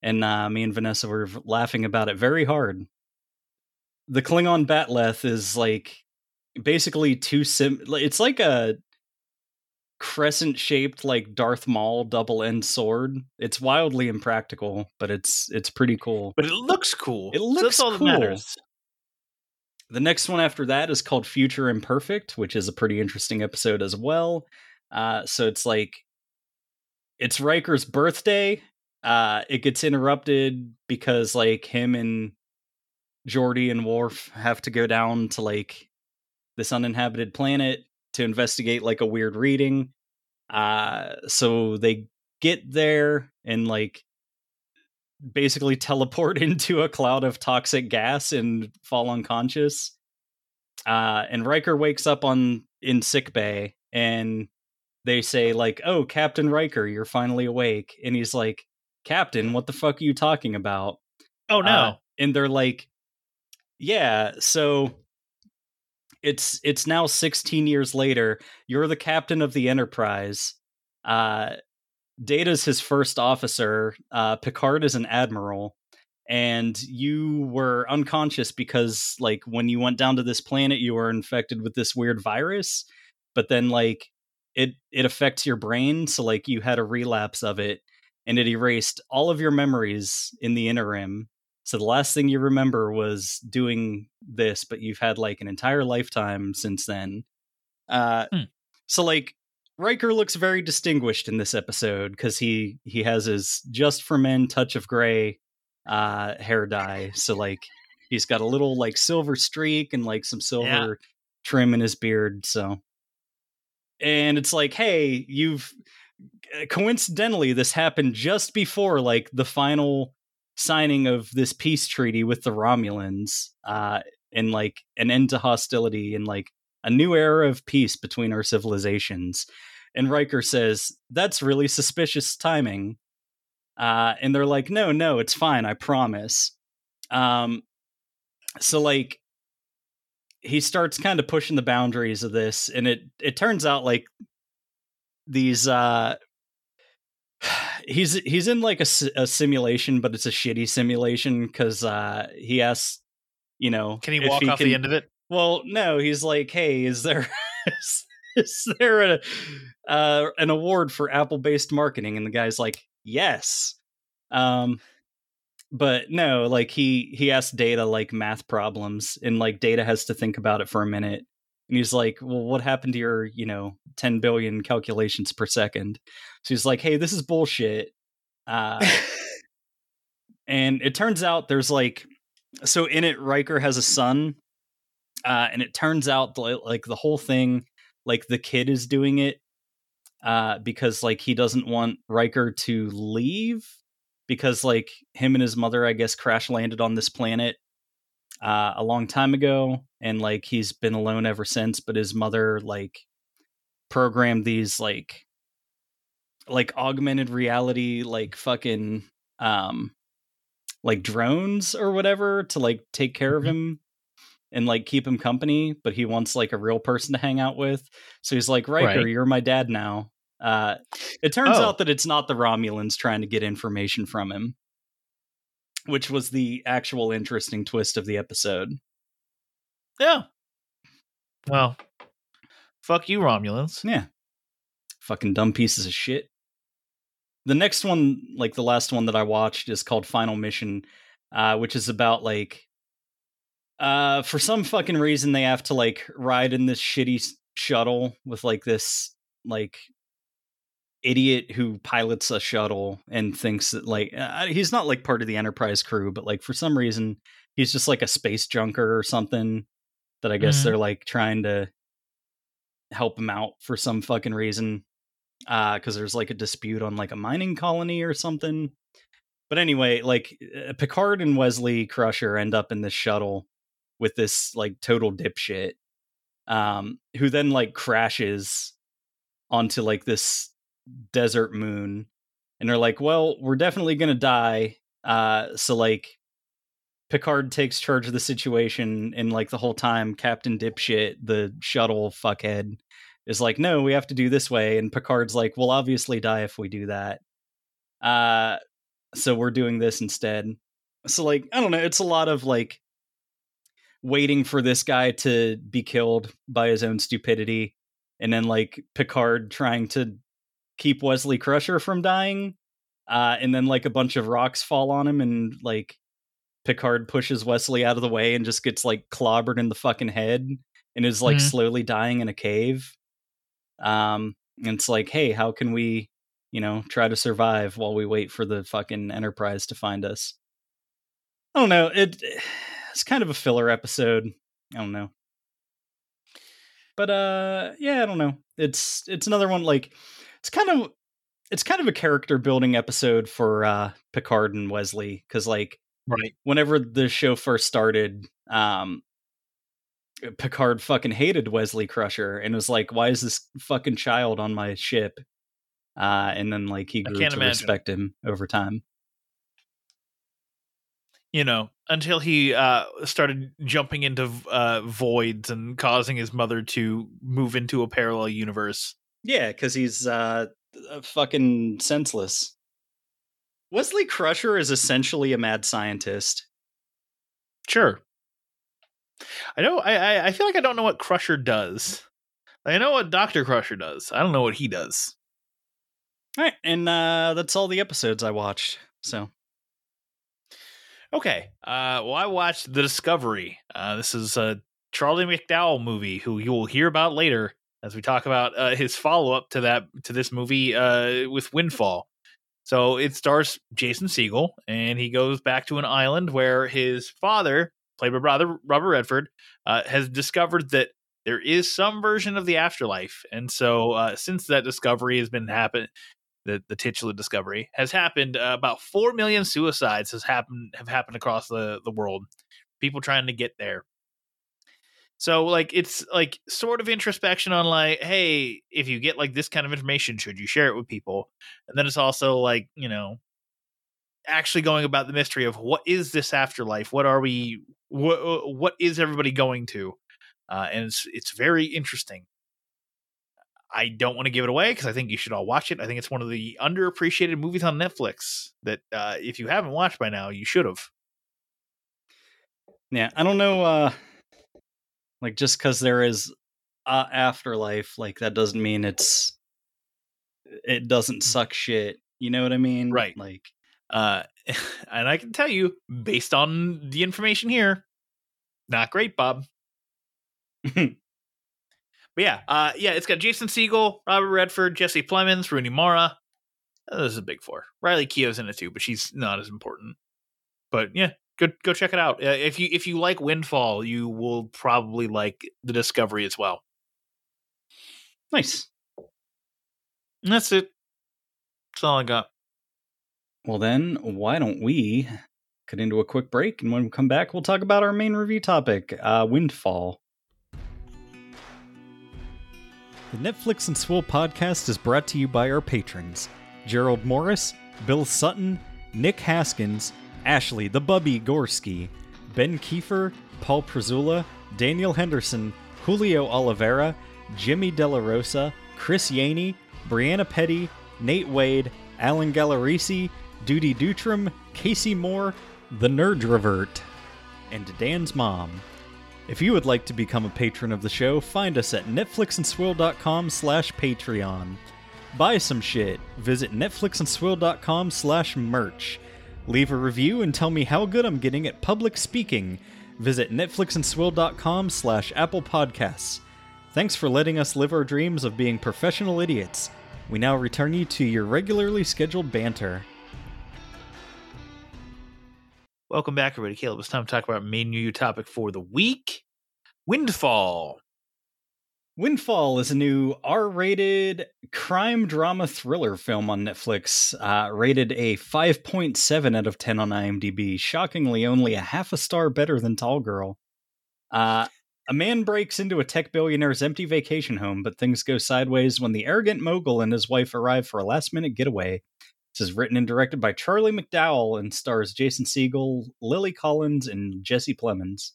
And uh, me and Vanessa were laughing about it very hard. The Klingon Batleth is like basically two sim. It's like a crescent shaped like Darth Maul double end sword. It's wildly impractical, but it's it's pretty cool. But it looks cool. It So looks all cool. The next one after that is called Future Imperfect, which is a pretty interesting episode as well. Uh, so it's like it's Riker's birthday. Uh, it gets interrupted because like him and Geordi and Worf have to go down to like this uninhabited planet to investigate like a weird reading. Uh, so they get there and like basically teleport into a cloud of toxic gas and fall unconscious. Uh, and Riker wakes up on in sick bay, and they say like, "Oh, Captain Riker, you're finally awake." And he's like, "Captain, what the fuck are you talking about?" Oh no. Uh, and they're like, "Yeah, so." It's it's now 16 years later. You're the captain of the Enterprise. Uh, Data's his first officer. Uh, Picard is an admiral, and you were unconscious because, like, when you went down to this planet, you were infected with this weird virus. But then, like, it it affects your brain, so like you had a relapse of it, and it erased all of your memories in the interim. So the last thing you remember was doing this, but you've had like an entire lifetime since then. Uh, Hmm. so like Riker looks very distinguished in this episode because he he has his just for men touch of gray uh hair dye. So like he's got a little like silver streak and like some silver trim in his beard. So and it's like, hey, you've coincidentally this happened just before like the final signing of this peace treaty with the Romulans, uh, and like an end to hostility and like a new era of peace between our civilizations. And Riker says, That's really suspicious timing. Uh, and they're like, No, no, it's fine, I promise. Um, so like he starts kind of pushing the boundaries of this, and it it turns out like these uh he's he's in like a, a simulation but it's a shitty simulation because uh he asks you know Can he walk off can- the end of it? well no he's like hey is there is, is there a uh an award for apple based marketing? And the guy's like yes. Um but no like he he asks data like math problems and like data has to think about it for a minute. And he's like well what happened to your you know 10 billion calculations per second so he's like hey this is bullshit uh and it turns out there's like so in it Riker has a son uh and it turns out li- like the whole thing like the kid is doing it uh because like he doesn't want Riker to leave because like him and his mother I guess crash landed on this planet uh a long time ago and like he's been alone ever since but his mother like programmed these like like augmented reality like fucking um like drones or whatever to like take care of him and like keep him company but he wants like a real person to hang out with so he's like Riker Right. you're my dad now uh it turns Oh. out that it's not the Romulans trying to get information from him which was the actual interesting twist of the episode Yeah. Well, fuck you, Romulans. Yeah. Fucking dumb pieces of shit. The next one, like the last one that I watched, is called Final Mission, uh, which is about like uh for some fucking reason they have to like ride in this shitty shuttle with like this like idiot who pilots a shuttle and thinks that like uh, he's not like part of the enterprise crew but like for some reason he's just like a space junker or something that i guess Mhm. they're like trying to help him out for some fucking reason uh because there's like a dispute on like a mining colony or something. But anyway like uh, picard and wesley crusher end up in this shuttle with this like total dipshit um who then like crashes onto like this desert moon and they're like well we're definitely gonna die uh so like picard takes charge of the situation and like the whole time captain dipshit the shuttle fuckhead is like, no, we have to do this way, and Picard's like, we'll obviously die if we do that. Uh, so we're doing this instead. So like, I don't know, it's a lot of like waiting for this guy to be killed by his own stupidity, and then like Picard trying to keep Wesley Crusher from dying. Uh, and then like a bunch of rocks fall on him, and like Picard pushes Wesley out of the way and just gets like clobbered in the fucking head and is like Mhm. slowly dying in a cave. Um, and it's like, hey, how can we, you know, try to survive while we wait for the fucking Enterprise to find us? I don't know. It it's kind of a filler episode. I don't know. But uh yeah, I don't know. It's it's another one like it's kind of it's kind of a character building episode for uh Picard and Wesley cuz like Right. whenever the show first started, um, Picard fucking hated Wesley Crusher and was like, "Why is this fucking child on my ship?" Uh, and then like he grew to imagine. respect him over time. You know, until he uh, started jumping into uh, voids and causing his mother to move into a parallel universe. Yeah, because he's uh, fucking senseless. Wesley Crusher is essentially a mad scientist. Sure. I know. I, I I feel like I don't know what Crusher does. I know what Doctor Crusher does. I don't know what he does. All right, and uh, that's all the episodes I watched. So Okay. Uh, well, I watched The Discovery. Uh, this is a Charlie McDowell movie, who you will hear about later as we talk about uh, his follow up to that to this movie uh, with Windfall. So it stars Jason Segel, and he goes back to an island where his father, played by brother Robert Redford, uh, has discovered that there is some version of the afterlife. And so, uh, since that discovery has been happened, the the titular discovery has happened, uh, about four million suicides has happened have happened across the the world. People trying to get there. So like it's like sort of introspection on like, hey, if you get like this kind of information, should you share it with people? And then it's also like, you know, actually going about the mystery of what is this afterlife? What are we what what is everybody going to? Uh, and it's it's very interesting. I don't want to give it away because I think you should all watch it. I think it's one of the underappreciated movies on Netflix that uh, if you haven't watched by now, you should have. yeah, I don't know. Uh, like just because there is uh, afterlife, like that doesn't mean it's it doesn't suck shit. You know what I mean? Right. Like Uh, and I can tell you, based on the information here, not great, Bob. But yeah, uh, yeah, it's got Jason Segel, Robert Redford, Jesse Plemons, Rooney Mara. Uh, This is a big four. Riley Keough's in it too, but she's not as important. But yeah, go go check it out. Uh, if you if you like Windfall, you will probably like the Discovery as well. nice. And that's it. That's all I got. Well, then, why don't we cut into a quick break? And when we come back, we'll talk about our main review topic uh, Windfall. The Netflix and Swill podcast is brought to you by our patrons Gerald Morris, Bill Sutton, Nick Haskins, Ashley the Bubby Gorski, Ben Kiefer, Paul Prezula, Daniel Henderson, Julio Oliveira, Jimmy Della Rosa, Chris Yaney, Brianna Petty, Nate Wade, Alan Gallerisi, Duty Dutram, Casey Moore, The Nerd Revert, and Dan's mom. If you would like to become a patron of the show, find us at netflixandswill.com slash Patreon. Buy some shit. Visit netflixandswill.com slash merch. Leave a review and tell me how good I'm getting at public speaking. Visit netflixandswill.com slash Apple Podcasts. Thanks for letting us live our dreams of being professional idiots. We now return you to your regularly scheduled banter. Welcome back, everybody. Caleb, it's time to talk about main new topic for the week: Windfall. Windfall is a new R rated crime drama thriller film on Netflix, uh, rated a 5.7 out of 10 on IMDb, shockingly only a half a star better than Tall Girl. Uh, a man breaks into a tech billionaire's empty vacation home, but things go sideways when the arrogant mogul and his wife arrive for a last minute getaway. This is written and directed by Charlie McDowell and stars Jason Segel, Lily Collins, and Jesse Plemons.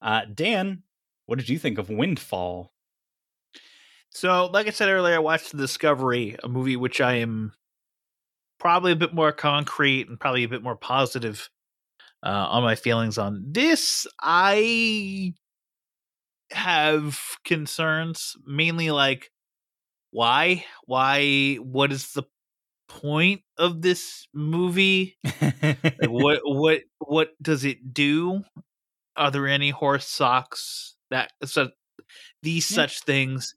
Uh, Dan, what did you think of Windfall? So, like I said earlier, I watched The Discovery, a movie which I am probably a bit more concrete and probably a bit more positive uh, on my feelings on. This, I have concerns, mainly like why? Why? What is the point of this movie? Like, what? What? What does it do? Are there any horse socks that so these Yeah. such things?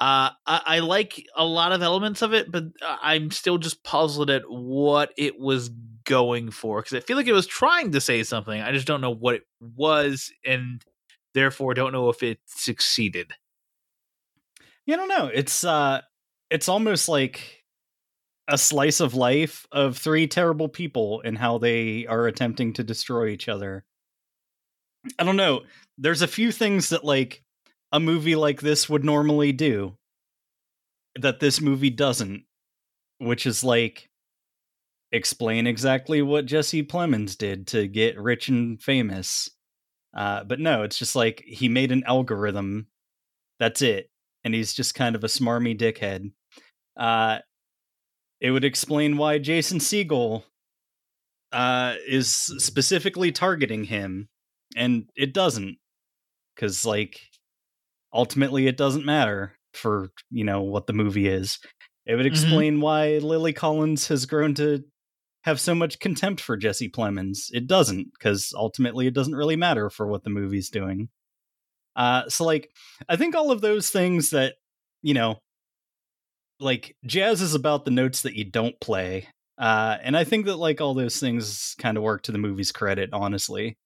Uh, I, I like a lot of elements of it, but uh, I'm still just puzzled at what it was going for because I feel like it was trying to say something. I just don't know what it was, and therefore don't know if it succeeded. Yeah, I don't know. It's uh it's almost like a slice of life of three terrible people and how they are attempting to destroy each other. I don't know. There's a few things that like a movie like this would normally do that this movie doesn't, which is like explain exactly what Jesse Plemons did to get rich and famous. Uh, but no, it's just like he made an algorithm. That's it and he's just kind of a smarmy dickhead. Uh, it would explain why Jason Segel uh, is specifically targeting him, and it doesn't, because like ultimately it doesn't matter for you know what the movie is. It would Mhm. explain why Lily Collins has grown to have so much contempt for Jesse Plemons. It doesn't, because ultimately it doesn't really matter for what the movie's doing. Uh, so like, I think all of those things that you know, like jazz is about the notes that you don't play, uh, and I think that like all those things kind of work to the movie's credit. Honestly,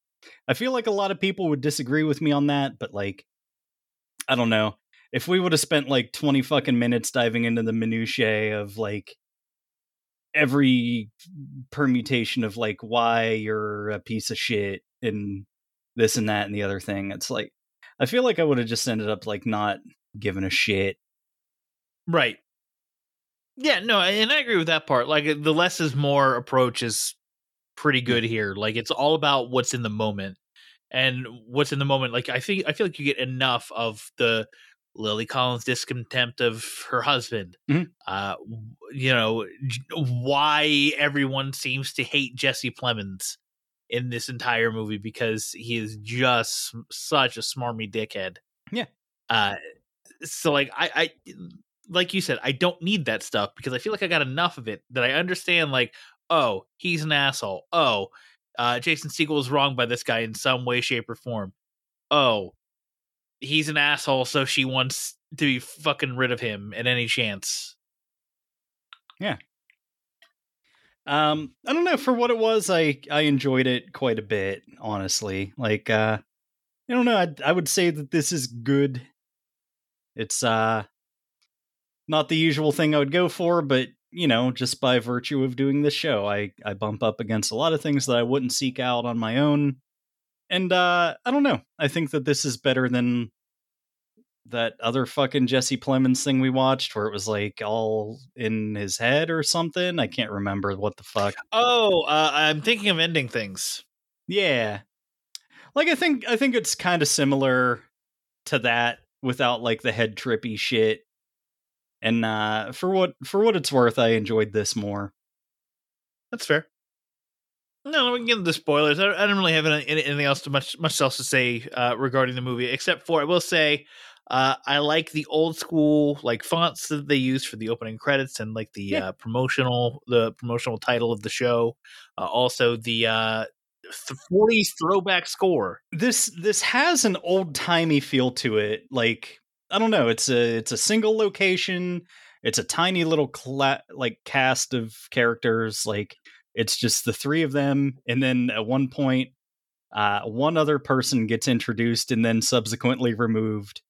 I feel like a lot of people would disagree with me on that, but like, I don't know. If we would have spent like twenty fucking minutes diving into the minutiae of like every permutation of like why you're a piece of shit and this and that and the other thing, it's like I feel like I would have just ended up like not giving a shit. Right. Yeah, no, and I agree with that part. Like the less is more approach is pretty good here. Like it's all about what's in the moment. And what's in the moment, like I think I feel like you get enough of the Lily Collins discontempt of her husband. Mhm. Uh you know, why everyone seems to hate Jesse Plemons in this entire movie because he is just such a smarmy dickhead. Yeah. Uh so like I, I like you said, I don't need that stuff because I feel like I got enough of it that I understand like, oh, he's an asshole. Oh, uh Jason Segel was wrong by this guy in some way, shape, or form. Oh, he's an asshole, so she wants to be fucking rid of him at any chance. Yeah. Um, I don't know. For what it was, I I enjoyed it quite a bit. Honestly, like uh, I don't know. I I would say that this is good. It's uh, not the usual thing I would go for, but you know, just by virtue of doing this show, I I bump up against a lot of things that I wouldn't seek out on my own. And uh, I don't know. I think that this is better than that other fucking Jesse Plemons thing we watched where it was like all in his head or something. I can't remember what the fuck. Oh, uh, I'm thinking of ending things. Yeah. Like I think I think it's kind of similar to that without like the head trippy shit. And uh for what for what it's worth, I enjoyed this more. That's fair. No, we can get into the spoilers. I, I don't really have any, anything else to much much else to say uh, regarding the movie, except for I will say uh, I like the old school like fonts that they use for the opening credits and like the Yeah. uh, promotional the promotional title of the show. Uh, also the uh, th- 40s throwback score. This this has an old-timey feel to it. Like I don't know, it's a it's a single location. It's a tiny little cla- like cast of characters like it's just the three of them and then at one point uh one other person gets introduced and then subsequently removed.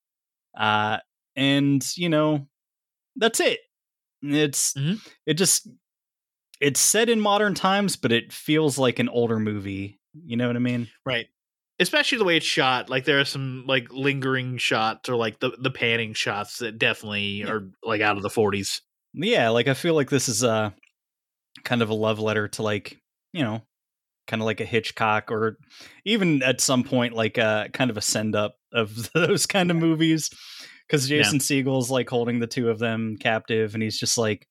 Uh and you know that's it. It's Mhm. it just it's set in modern times but it feels like an older movie. You know what I mean? Right. Especially the way it's shot. Like there are some like lingering shots or like the, the panning shots that definitely Yeah. are like out of the 40s. yeah like i feel like this is a kind of a love letter to like you know kind of like a hitchcock or even at some point like a kind of a send up of those kind of movies because Jason Segel's like holding the two of them captive, and he's just like,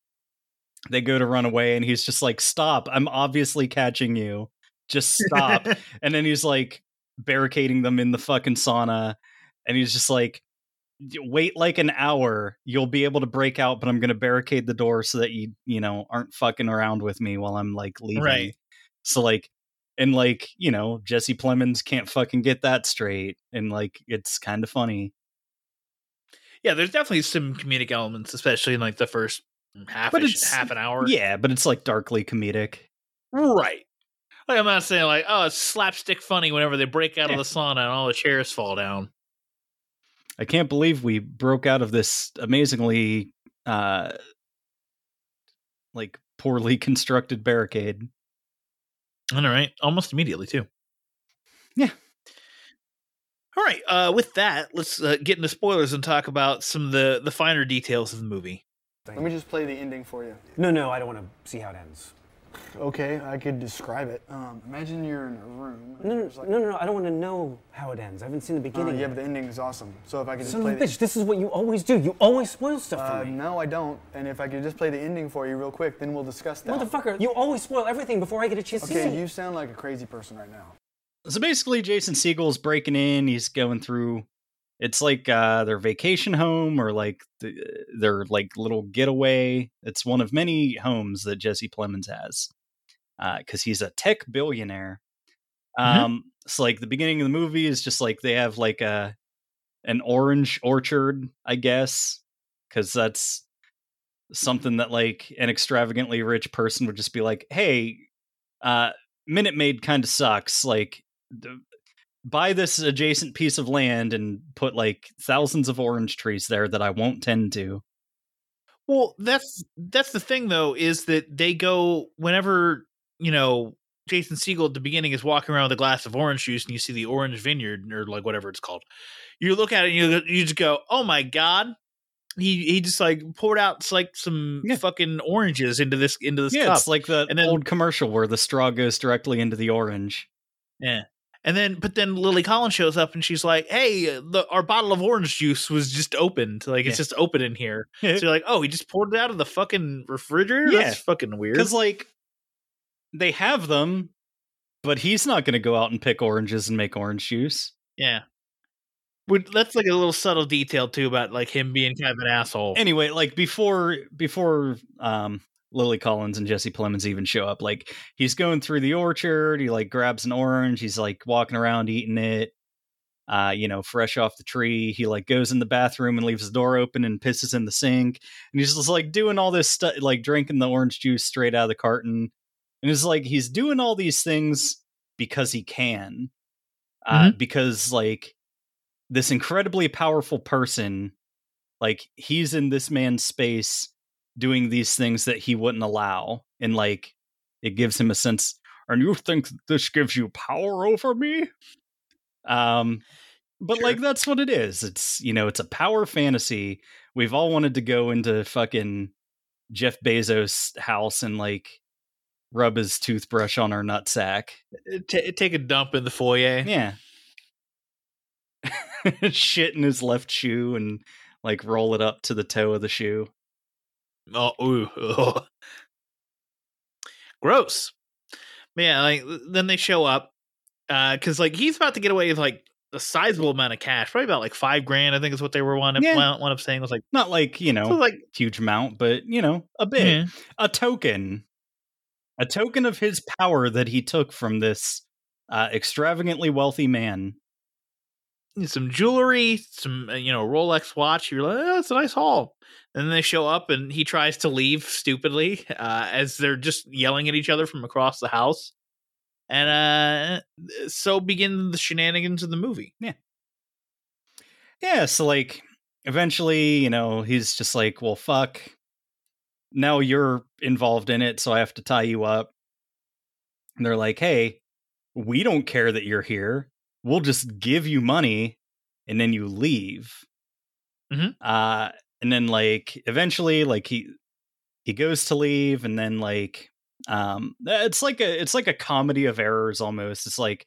they go to run away, and he's just like, "Stop! I'm obviously catching you. Just stop!" and then he's like barricading them in the fucking sauna, and he's just like, "Wait like an hour. You'll be able to break out, but I'm gonna barricade the door so that you you know aren't fucking around with me while I'm like leaving." Right. So like. And like you know, Jesse Plemons can't fucking get that straight, and like it's kind of funny. Yeah, there's definitely some comedic elements, especially in like the first half half an hour. Yeah, but it's like darkly comedic. Right. Like I'm not saying like, oh, it's slapstick funny whenever they break out Yeah. of the sauna and all the chairs fall down. I can't believe we broke out of this amazingly uh like poorly constructed barricade. All right, almost immediately too. Yeah. All right. Uh, with that, let's uh, get into spoilers and talk about some of the the finer details of the movie. Let me just play the ending for you. No, no, I don't want to see how it ends. Okay, I could describe it. Um, imagine you're in a room. No, no, like- no, no, no, I don't want to know how it ends. I haven't seen the Uh, beginning. yeah, yet. but the ending is awesome. So if I could just Son play of a bitch, this is what you always do. You always spoil stuff Uh, for me. no, I don't. And if I could just play the ending for you real quick, then we'll discuss that. Motherfucker, you always spoil everything before I get a chance to see Okay, you sound like a crazy person right now. So basically Jason Segel's breaking in, he's going through it's like uh their vacation home or like the, their like little getaway. It's one of many homes that Jesse Plemons has. Uh cuz he's a tech billionaire. Um so like the beginning of the movie is just like they have like a an orange orchard, I guess, cuz that's something that like an extravagantly rich person would just be like, "Hey, uh Minute Maid kind of sucks. Like, buy this adjacent piece of land and put like thousands of orange trees there that I won't tend to. Well, that's that's the thing though, is that they go whenever you know Jason Segel at the beginning is walking around with a glass of orange juice and you see the orange vineyard or like whatever it's called. You look at it and you you just go, "Oh my god." He he just like poured out like some Yeah. fucking oranges into this into this yeah, cup. it's like the And then- old commercial where the straw goes directly into the orange. Yeah. And then, but then Lily Collins shows up and she's like, "Hey, the, our bottle of orange juice was just opened. Like it's Yeah. just open in here." so you're like, "Oh, he just poured it out of the fucking refrigerator. Yeah. That's fucking weird." Because like they have them, but he's not going to go out and pick oranges and make orange juice. yeah, Would- that's like a little subtle detail too about like him being kind of an asshole. anyway, like before before um Lily Collins and Jesse Plemons even show up, like he's going through the orchard, he like grabs an orange, he's like walking around eating it. Uh, you know, fresh off the tree. He like goes in the bathroom and leaves the door open and pisses in the sink. And he's just like doing all this stuff, like drinking the orange juice straight out of the carton. And it's like he's doing all these things because he can. Uh, because like this incredibly powerful person like he's in this man's space doing these things that he wouldn't allow and like it gives him a sense and you think this gives you power over me? Um but like that's what it is. It's you know it's a power fantasy. We've all wanted to go into fucking jeff bezos house and like rub his toothbrush on our nutsack. Ta take a dump in the foyer. yeah. Shit in his left shoe and like roll it up to the toe of the shoe Oh, ooh, ugh. gross. Yeah, like then they show up Uh because like he's about to get away with like a sizable amount of cash, probably about like five grand. I think is what they were one Yeah. one, one up saying was like not like you know so like huge amount but you know a bit yeah. a token a token of his power that he took from this uh, extravagantly wealthy man some jewelry, some uh, you know Rolex watch. You're like, oh, that's a nice haul. And then they show up, and he tries to leave stupidly uh, as they're just yelling at each other from across the house. And uh, so begin the shenanigans of the movie. Yeah, yeah so like eventually you know he's just like well fuck now you're involved in it so i have to tie you up and they're like hey we don't care that you're here we'll just give you money and then you leave Mhm. uh and then like eventually like he he goes to leave and then like um it's like a it's like a comedy of errors almost it's like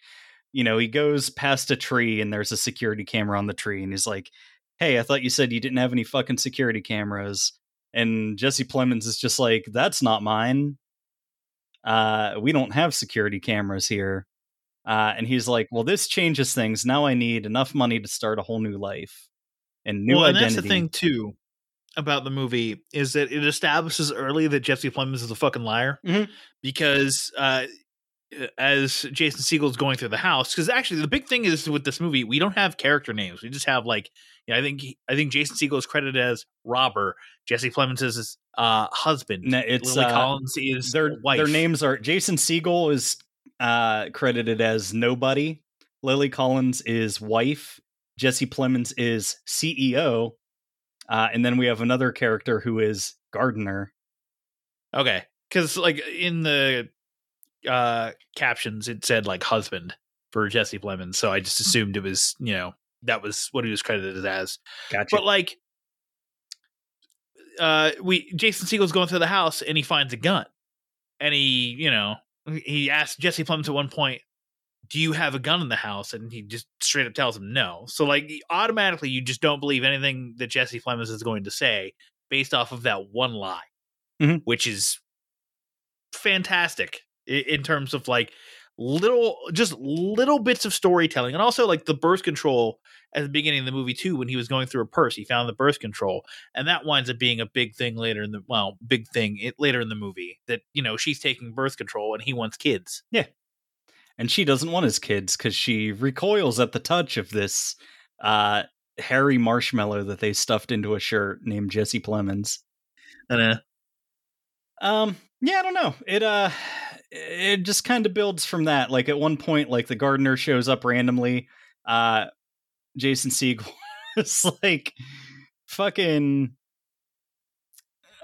you know he goes past a tree and there's a security camera on the tree and he's like "Hey, I thought you said you didn't have any fucking security cameras." And Jesse Plemons is just like, "That's not mine. Uh, we don't have security cameras here." Uh, and he's like, "Well, this changes things. Now I need enough money to start a whole new life and new well, and that's the thing too about the movie is that it establishes early that Jesse Plemons is a fucking liar Mhm. because uh, as Jason Segel's going through the house, because actually the big thing is with this movie we don't have character names. We just have like, you know, I think I think Jason Segel is credited as robber. Jesse Plemons is his uh, husband. No, it's, Lily uh, Collins is their wife. their names are Jason Segel is uh, credited as nobody. Lily Collins is wife. Jesse Plemons is CEO. Uh, and then we have another character who is gardener. Okay, because like in the uh captions it said like husband for Jesse Plemons, so I just assumed it was you know that was what he was credited as. Gotcha. But like, uh, we Jason Segel's going through the house and he finds a gun, and he you know he asks Jesse Plemons at one point, "Do you have a gun in the house?" And he just straight up tells him no. So like automatically you just don't believe anything that Jesse Plemons is going to say based off of that one lie, Mhm. which is fantastic in terms of like little just little bits of storytelling and also like the birth control at the beginning of the movie too when he was going through a purse he found the birth control and that winds up being a big thing later in the well big thing it, later in the movie that you know she's taking birth control and he wants kids Yeah. and she doesn't want his kids because she recoils at the touch of this uh, hairy marshmallow that they stuffed into a shirt named Jesse Plemons. and uh, Um, yeah, I don't know. It uh it just kind of builds from that. Like at one point, like the gardener shows up randomly. Uh Jason Segel is like fucking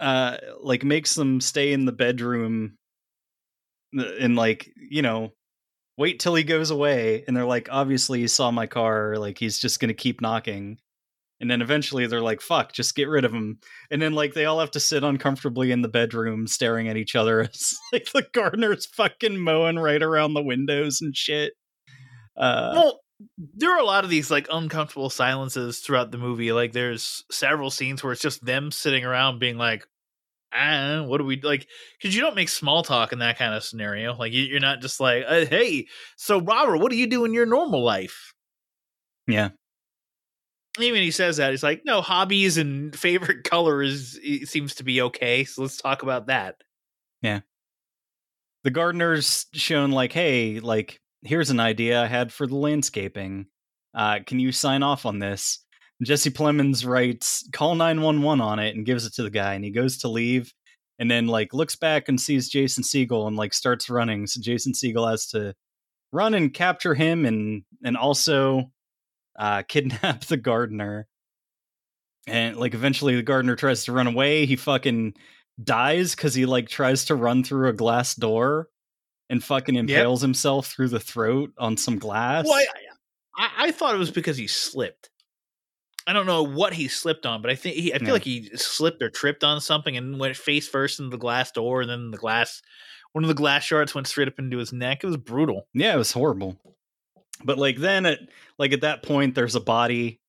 uh like makes them stay in the bedroom and like, you know, wait till he goes away and they're like obviously he saw my car, like he's just to keep knocking. And then eventually they're like, fuck, just get rid of him. And then like they all have to sit uncomfortably in the bedroom staring at each other as like the gardener's fucking mowing right around the windows and shit. Uh well there are a lot of these like uncomfortable silences throughout the movie like there's several scenes where it's just them sitting around being like ah, what do we like? Because you don't make small talk in that kind of scenario. Like you, you're not just like, uh, "Hey, so Robert, what do you do in your normal life?" yeah. Even he says that he's like, "No, hobbies and favorite color is seems to be okay." So let's talk about that. Yeah. The gardener's shown like, hey, like here's an idea I had for the landscaping. Uh, can you sign off on this? Jesse Plemons writes call 911 on it and gives it to the guy and he goes to leave and then like looks back and sees Jason Segel and like starts running. So Jason Segel has to run and capture him and and also uh kidnap the gardener. And like eventually the gardener tries to run away. He fucking dies cuz he like tries to run through a glass door and fucking impales himself through the throat on some glass. Well, I, I, I thought it was because he slipped. I don't know what he slipped on, but I think he, I feel Yeah. like he slipped or tripped on something and went face first into the glass door, and then the glass, one of the glass shards went straight up into his neck. It was brutal. Yeah, it was horrible. But like then at like at that point there's a body.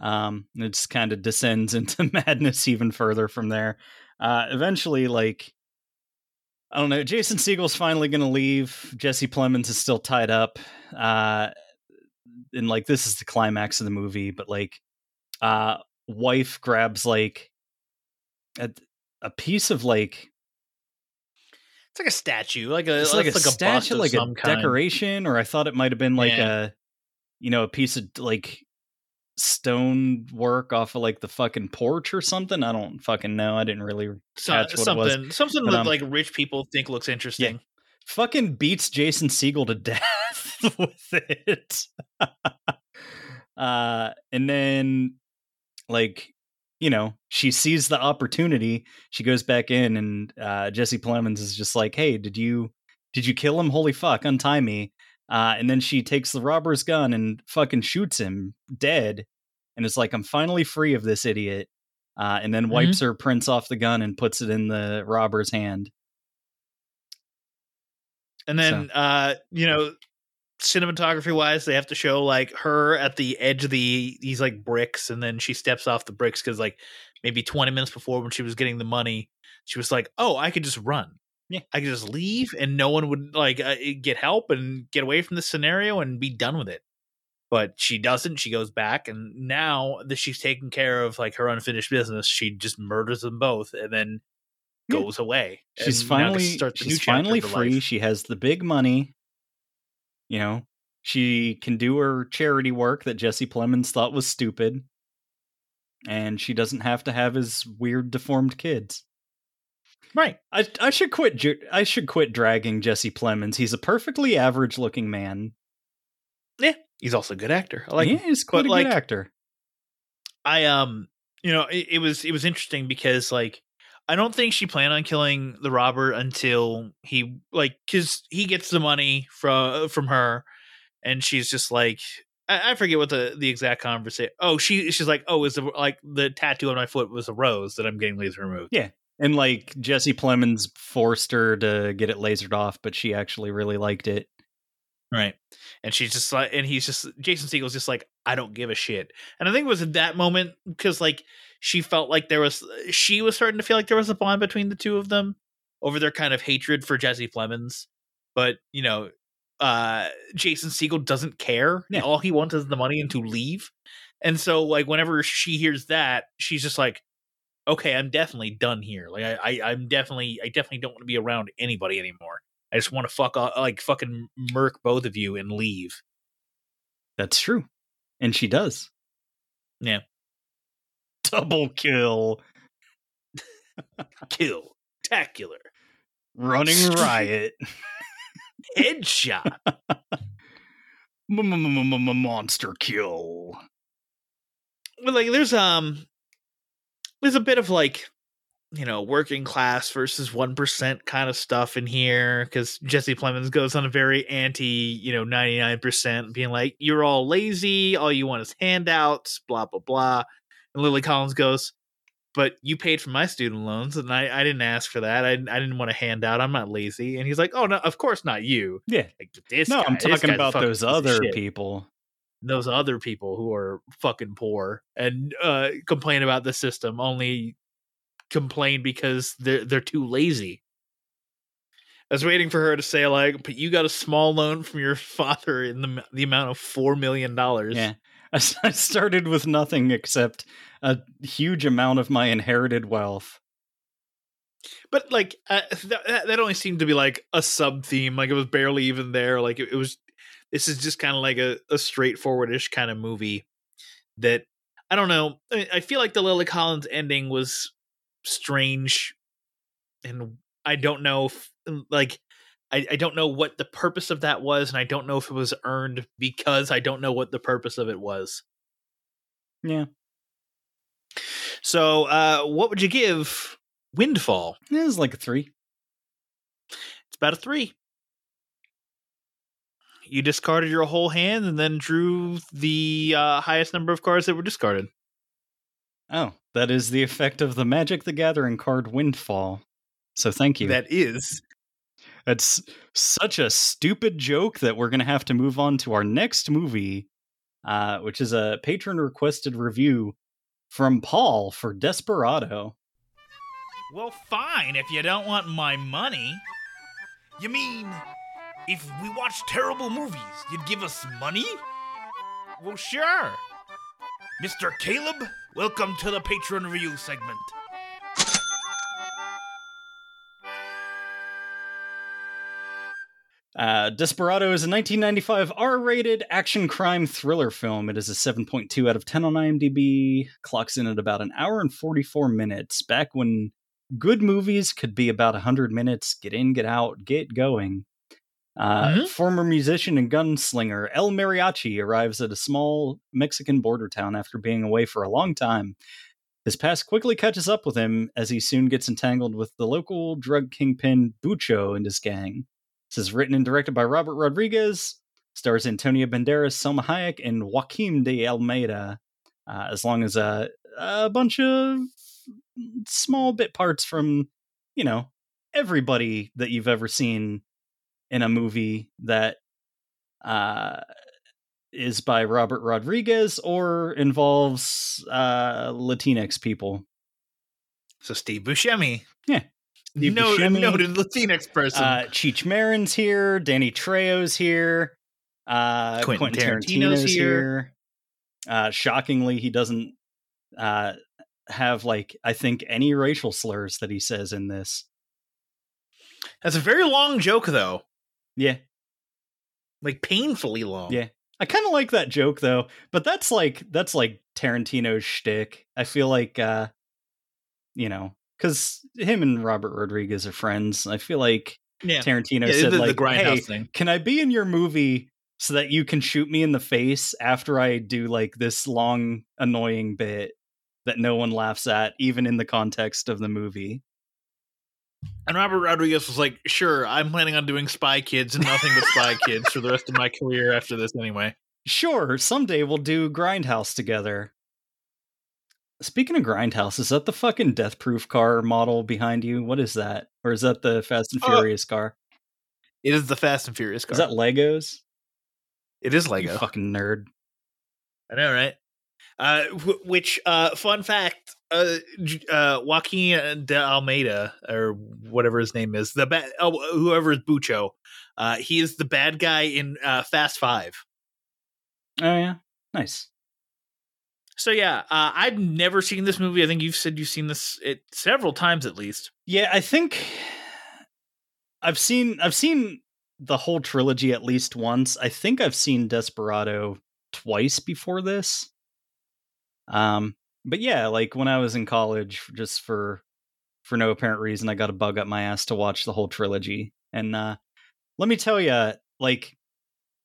Um it just kind of descends into madness even further from there. Uh eventually like I don't know, Jason Segel's finally gonna leave. Jesse Plemons is still tied up. Uh and like this is the climax of the movie, but like uh wife grabs like a, a piece of like It's like a statue, like a it's like a it's bust statue, like a kind. decoration, or I thought it might have been like Yeah. a, you know, a piece of like stone work off of like the fucking porch or something. I don't fucking know. I didn't really So- catch what it was. something, something that um, like rich people think looks interesting. Fucking beats Jason Segel to death with it. uh, and then like you know she sees the opportunity she goes back in and uh jesse plemons is just like hey did you did you kill him? Holy fuck untie me. Uh and then she takes the robber's gun and fucking shoots him dead and it's like i'm finally free of this idiot. Uh and then wipes her prints off the gun and puts it in the robber's hand. And then, uh, you know, cinematography wise, they have to show like her at the edge of the these like bricks, and then she steps off the bricks because like maybe 20 minutes before when she was getting the money, she was like, "Oh, I could just run. Yeah. I could just leave, and no one would like uh, get help and get away from this scenario and be done with it." But she doesn't. She goes back, and now that she's taken care of like her unfinished business, she just murders them both, and then Yeah. goes away. she's and now gets to finally she's finally free. life. She has the big money. You know, she can do her charity work that Jesse Plemons thought was stupid, and she doesn't have to have his weird deformed kids. Right. I I should quit. ju- I should quit dragging Jesse Plemons. He's a perfectly average looking man. Yeah, he's also a good actor. I like yeah, he's quite But, a like, good actor. I um you know it, it was it was interesting because like I don't think she planned on killing the robber until he like because he gets the money from uh, from her and she's just like I, I forget what the the exact conversation. Oh, she she's like oh is the like the tattoo on my foot was a rose that I'm getting laser removed. Yeah. And like Jesse Plemons forced her to get it lasered off, but she actually really liked it. Right. And she's just like, and he's just, Jason Segel's just like, I don't give a shit. And I think it was at that moment because like she felt like there was, she was starting to feel like there was a bond between the two of them over their kind of hatred for Jesse Plemons. But, you know, uh Jason Segel doesn't care. Yeah. All he wants is the money and to leave. And so like whenever she hears that, she's just like, okay, I'm definitely done here. Like I, I I'm definitely I definitely don't want to be around anybody anymore. I just want to fuck off, like fucking murk both of you and leave. That's true. And she does. Yeah. Double kill. Kill. Tacular. Running riot. Headshot. Monster kill. But like there's um there's a bit of like you know working class versus 1% kind of stuff in here cuz Jesse Plemons goes on a very anti, you know, 99% being like you're all lazy, all you want is handouts, blah blah blah. And Lily Collins goes, "But you paid for my student loans and I I didn't ask for that. I I didn't want a handout. I'm not lazy." And he's like, "Oh no, of course not you." Yeah. Like this no, guy- I'm talking about those other people. those other people who are fucking poor and uh, complain about the system only complain because they're they're too lazy. I was waiting for her to say like, "But you got a small loan from your father in the the amount of four million dollars." Yeah. I started with nothing except a huge amount of my inherited wealth. but like uh, that, only seemed to be like a sub theme. Like it was barely even there. Like it, it was. This is just kind of like a, a straightforwardish kind of movie that I don't know. I, I feel like the Lily Collins ending was strange, and I don't know if like I, I don't know what the purpose of that was, and I don't know if it was earned because I don't know what the purpose of it was. Yeah. So, uh, what would you give Windfall? It was like a three. It's about a three. You discarded your whole hand and then drew the uh, highest number of cards that were discarded. Oh, that is the effect of the Magic the Gathering card Windfall. So thank you. That is. That's such a stupid joke that we're going to have to move on to our next movie, uh, which is a patron requested review from Paul for Desperado. Well, fine if you don't want my money. You mean, if we watch terrible movies, you'd give us money? Well, sure. Mr. Caleb, welcome to the patron Review segment. Uh, Desperado is a 1995 R-rated action crime thriller film. It is a 7.2 out of 10 on IMDb. Clocks in at about an hour and 44 minutes. Back when good movies could be about 100 minutes. Get in, get out, get going. Uh, Former musician and gunslinger El Mariachi arrives at a small Mexican border town after being away for a long time. His past quickly catches up with him as he soon gets entangled with the local drug kingpin Bucho and his gang. This is written and directed by Robert Rodriguez, stars Antonio Banderas, Salma Hayek, and Joaquim de Almeida, uh, as long as a, a bunch of small bit parts from, you know, everybody that you've ever seen in a movie that uh, is by Robert Rodriguez or involves uh, Latinx people. So Steve Buscemi. Yeah. Steve No, Buscemi. noted Latinx person. Uh, Cheech Marin's here. Danny Trejo's here. Uh, Quentin Quentin, Tarantino's Tarantino's, here. here. Uh, shockingly, he doesn't uh, have like I think any racial slurs that he says in this. That's a very long joke, though. Yeah, Like painfully long. yeah. I kind of like that joke though, but that's like that's like Tarantino's shtick. I feel like uh, you know, because him and Robert Rodriguez are friends. I feel like Yeah. Tarantino Yeah, said the- the like, Grindhouse "Hey, thing." can I be in your movie so that you can shoot me in the face after I do like this long annoying bit that no one laughs at, even in the context of the movie?" And Robert Rodriguez was like, "Sure, I'm planning on doing Spy Kids and nothing but Spy Kids for the rest of my career after this, anyway." Sure, someday we'll do Grindhouse together. Speaking of Grindhouse, is that the fucking Death Proof car model behind you? What is that? Or is that the Fast and Uh, Furious car? It is the Fast and Furious car. Is that Legos? it is You Lego. fucking nerd. I know, right? Uh, wh- which uh, fun fact? Uh, uh, Joaquin de Almeida or whatever his name is, the bad, oh, whoever is Bucho, uh, he is the bad guy in uh, Fast Five. Oh yeah, nice. So yeah, uh, I've never seen this movie. I think you've said you've seen this it several times at least. Yeah, I think I've seen I've seen the whole trilogy at least once. I think I've seen Desperado twice before this. Um, but yeah, like when I was in college, just for for no apparent reason, I got a bug up my ass to watch the whole trilogy. And uh, let me tell you, like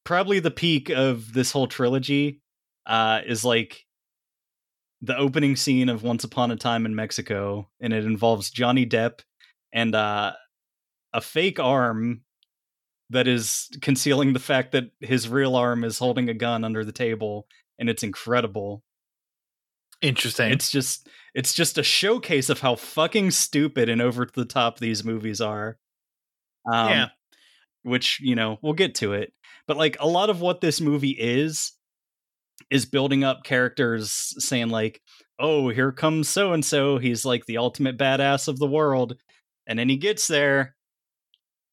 probably the peak of this whole trilogy uh, is like the opening scene of Once Upon a Time in Mexico, and it involves Johnny Depp and uh, a fake arm that is concealing the fact that his real arm is holding a gun under the table, and it's incredible. Interesting. It's just it's just a showcase of how fucking stupid and over the top these movies are. Um, Yeah. Which, you know, we'll get to it. But like a lot of what this movie is is building up characters saying like, "Oh, here comes so and so. He's like the ultimate badass of the world." And then he gets there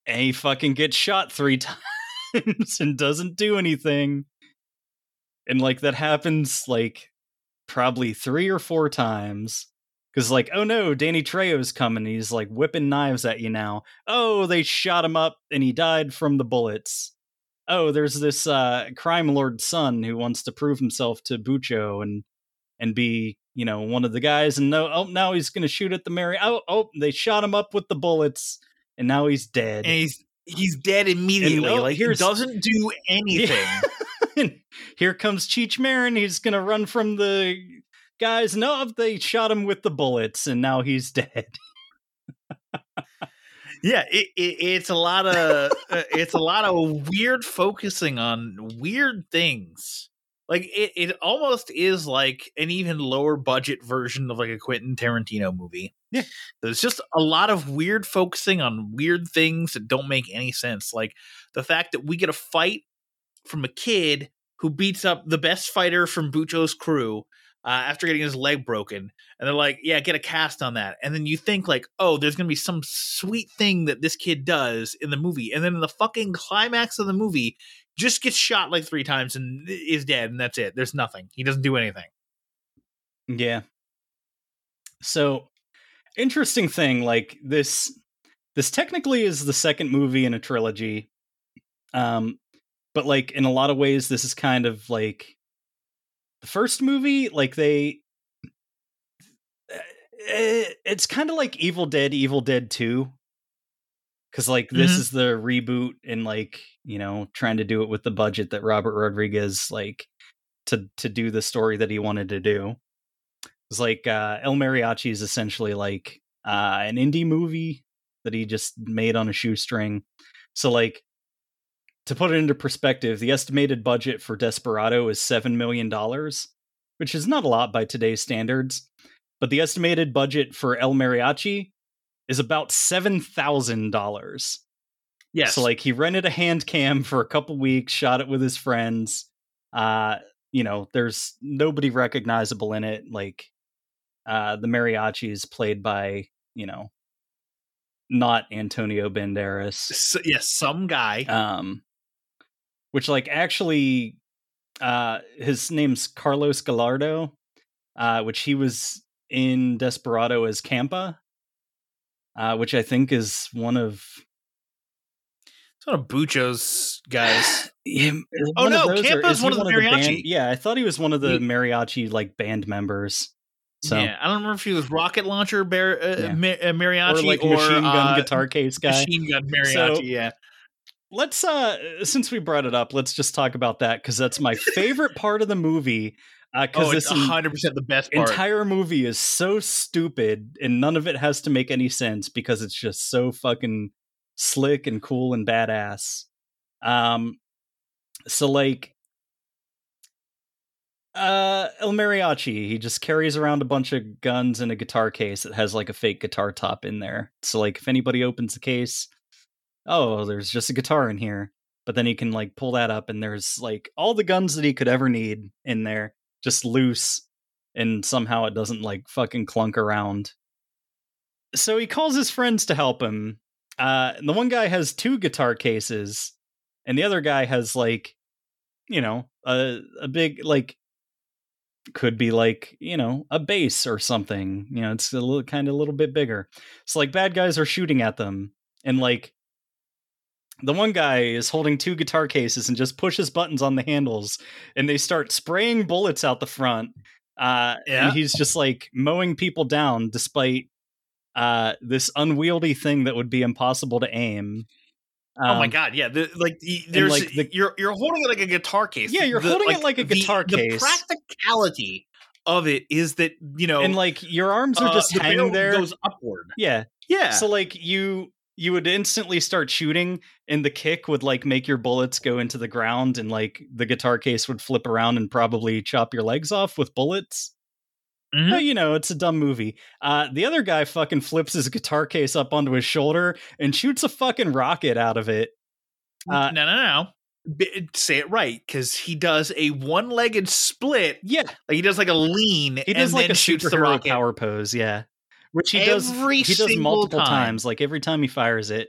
and he fucking gets shot 3 times and doesn't do anything. And like that happens like probably three or four times. Cause like, oh no, Danny Trejo's coming. He's like whipping knives at you now. Oh, they shot him up and he died from the bullets. Oh, there's this uh, crime lord son who wants to prove himself to Bucho and and be, you know, one of the guys. And no, oh, now he's gonna shoot at the Mary. Oh, oh, they shot him up with the bullets, and now he's dead. and he's he's dead immediately. oh, like he doesn't do anything. And here comes Cheech Marin. He's gonna run from the guys. No, they shot him with the bullets, and now he's dead. Yeah, it, it, it's a lot of uh, it's a lot of weird focusing on weird things. Like it, it almost is like an even lower budget version of like a Quentin Tarantino movie. Yeah. there's just a lot of weird focusing on weird things that don't make any sense. Like the fact that we get a fight from a kid who beats up the best fighter from Bucho's crew uh, after getting his leg broken, and they're like, "Yeah, get a cast on that." And then you think like, "Oh, there's gonna be some sweet thing that this kid does in the movie," and then in the fucking climax of the movie, just gets shot like three times and is dead, and that's it. There's nothing. He doesn't do anything. Yeah. So, interesting thing, like this this technically is the second movie in a trilogy. Um but like in a lot of ways this is kind of like the first movie, like they eh, it's kind of like Evil Dead, Evil Dead 2. Cuz like this Mhm. is the reboot and like, you know, trying to do it with the budget that Robert Rodriguez like to to do the story that he wanted to do. It's like uh, El Mariachi is essentially like uh, an indie movie that he just made on a shoestring. So, like, to put it into perspective, the estimated budget for Desperado is $7 million, which is not a lot by today's standards. But the estimated budget for El Mariachi is about $7,000. Yes. So like he rented a hand cam for a couple weeks, shot it with his friends. Uh, you know, there's nobody recognizable in it. Like uh the mariachi is played by, you know, not Antonio Banderas. So, yes, some guy. Um which like actually uh his name's Carlos Gallardo, uh, which he was in Desperado as Campa. Uh, which I think is one of It's one of Bucho's guys. Yeah, Oh, one no, Campa's one of the mariachi. band- yeah, I thought he was one of the He- mariachi like band members. So Yeah, I don't remember if he was rocket launcher bar- uh, Yeah. ma- uh, mariachi or like or machine gun uh, guitar case guy. Machine gun mariachi. So- yeah. Let's uh since we brought it up, let's just talk about that because that's my favorite part of the movie. Because Oh, this it's hundred percent the best part. entire movie is so stupid and none of it has to make any sense because it's just so fucking slick and cool and badass. Um so like uh El Mariachi, he just carries around a bunch of guns and a guitar case that has like a fake guitar top in there. So like if anybody opens the case, oh, there's just a guitar in here. But then he can like pull that up and there's like all the guns that he could ever need in there, just loose, and somehow it doesn't like fucking clunk around. So he calls his friends to help him. Uh the one guy has two guitar cases, and the other guy has like, you know, a a big like could be like you know a base or something you know it's a little kind of a little bit bigger so like bad guys are shooting at them and like the one guy is holding two guitar cases and just pushes buttons on the handles and they start spraying bullets out the front uh Yeah. and he's just like mowing people down despite uh this unwieldy thing that would be impossible to aim oh my Um, god, yeah. The, like there's like, the- you're you're holding it like a guitar case. Yeah, you're The- holding it like a guitar the case. The practicality of it is that you know, and like your arms are uh, just hanging there goes upward. yeah Yeah. So like you you would instantly start shooting and the kick would like make your bullets go into the ground and like the guitar case would flip around and probably chop your legs off with bullets. Mhm. But, you know, it's a dumb movie. Uh the other guy fucking flips his guitar case up onto his shoulder and shoots a fucking rocket out of it. Uh, no, no, no. B- Say it right, because he does a one-legged split. Yeah, like he does like a lean. he does and like then a shoots the rocket. power pose, yeah. Which he does Every he does multiple time. times, like every time he fires it.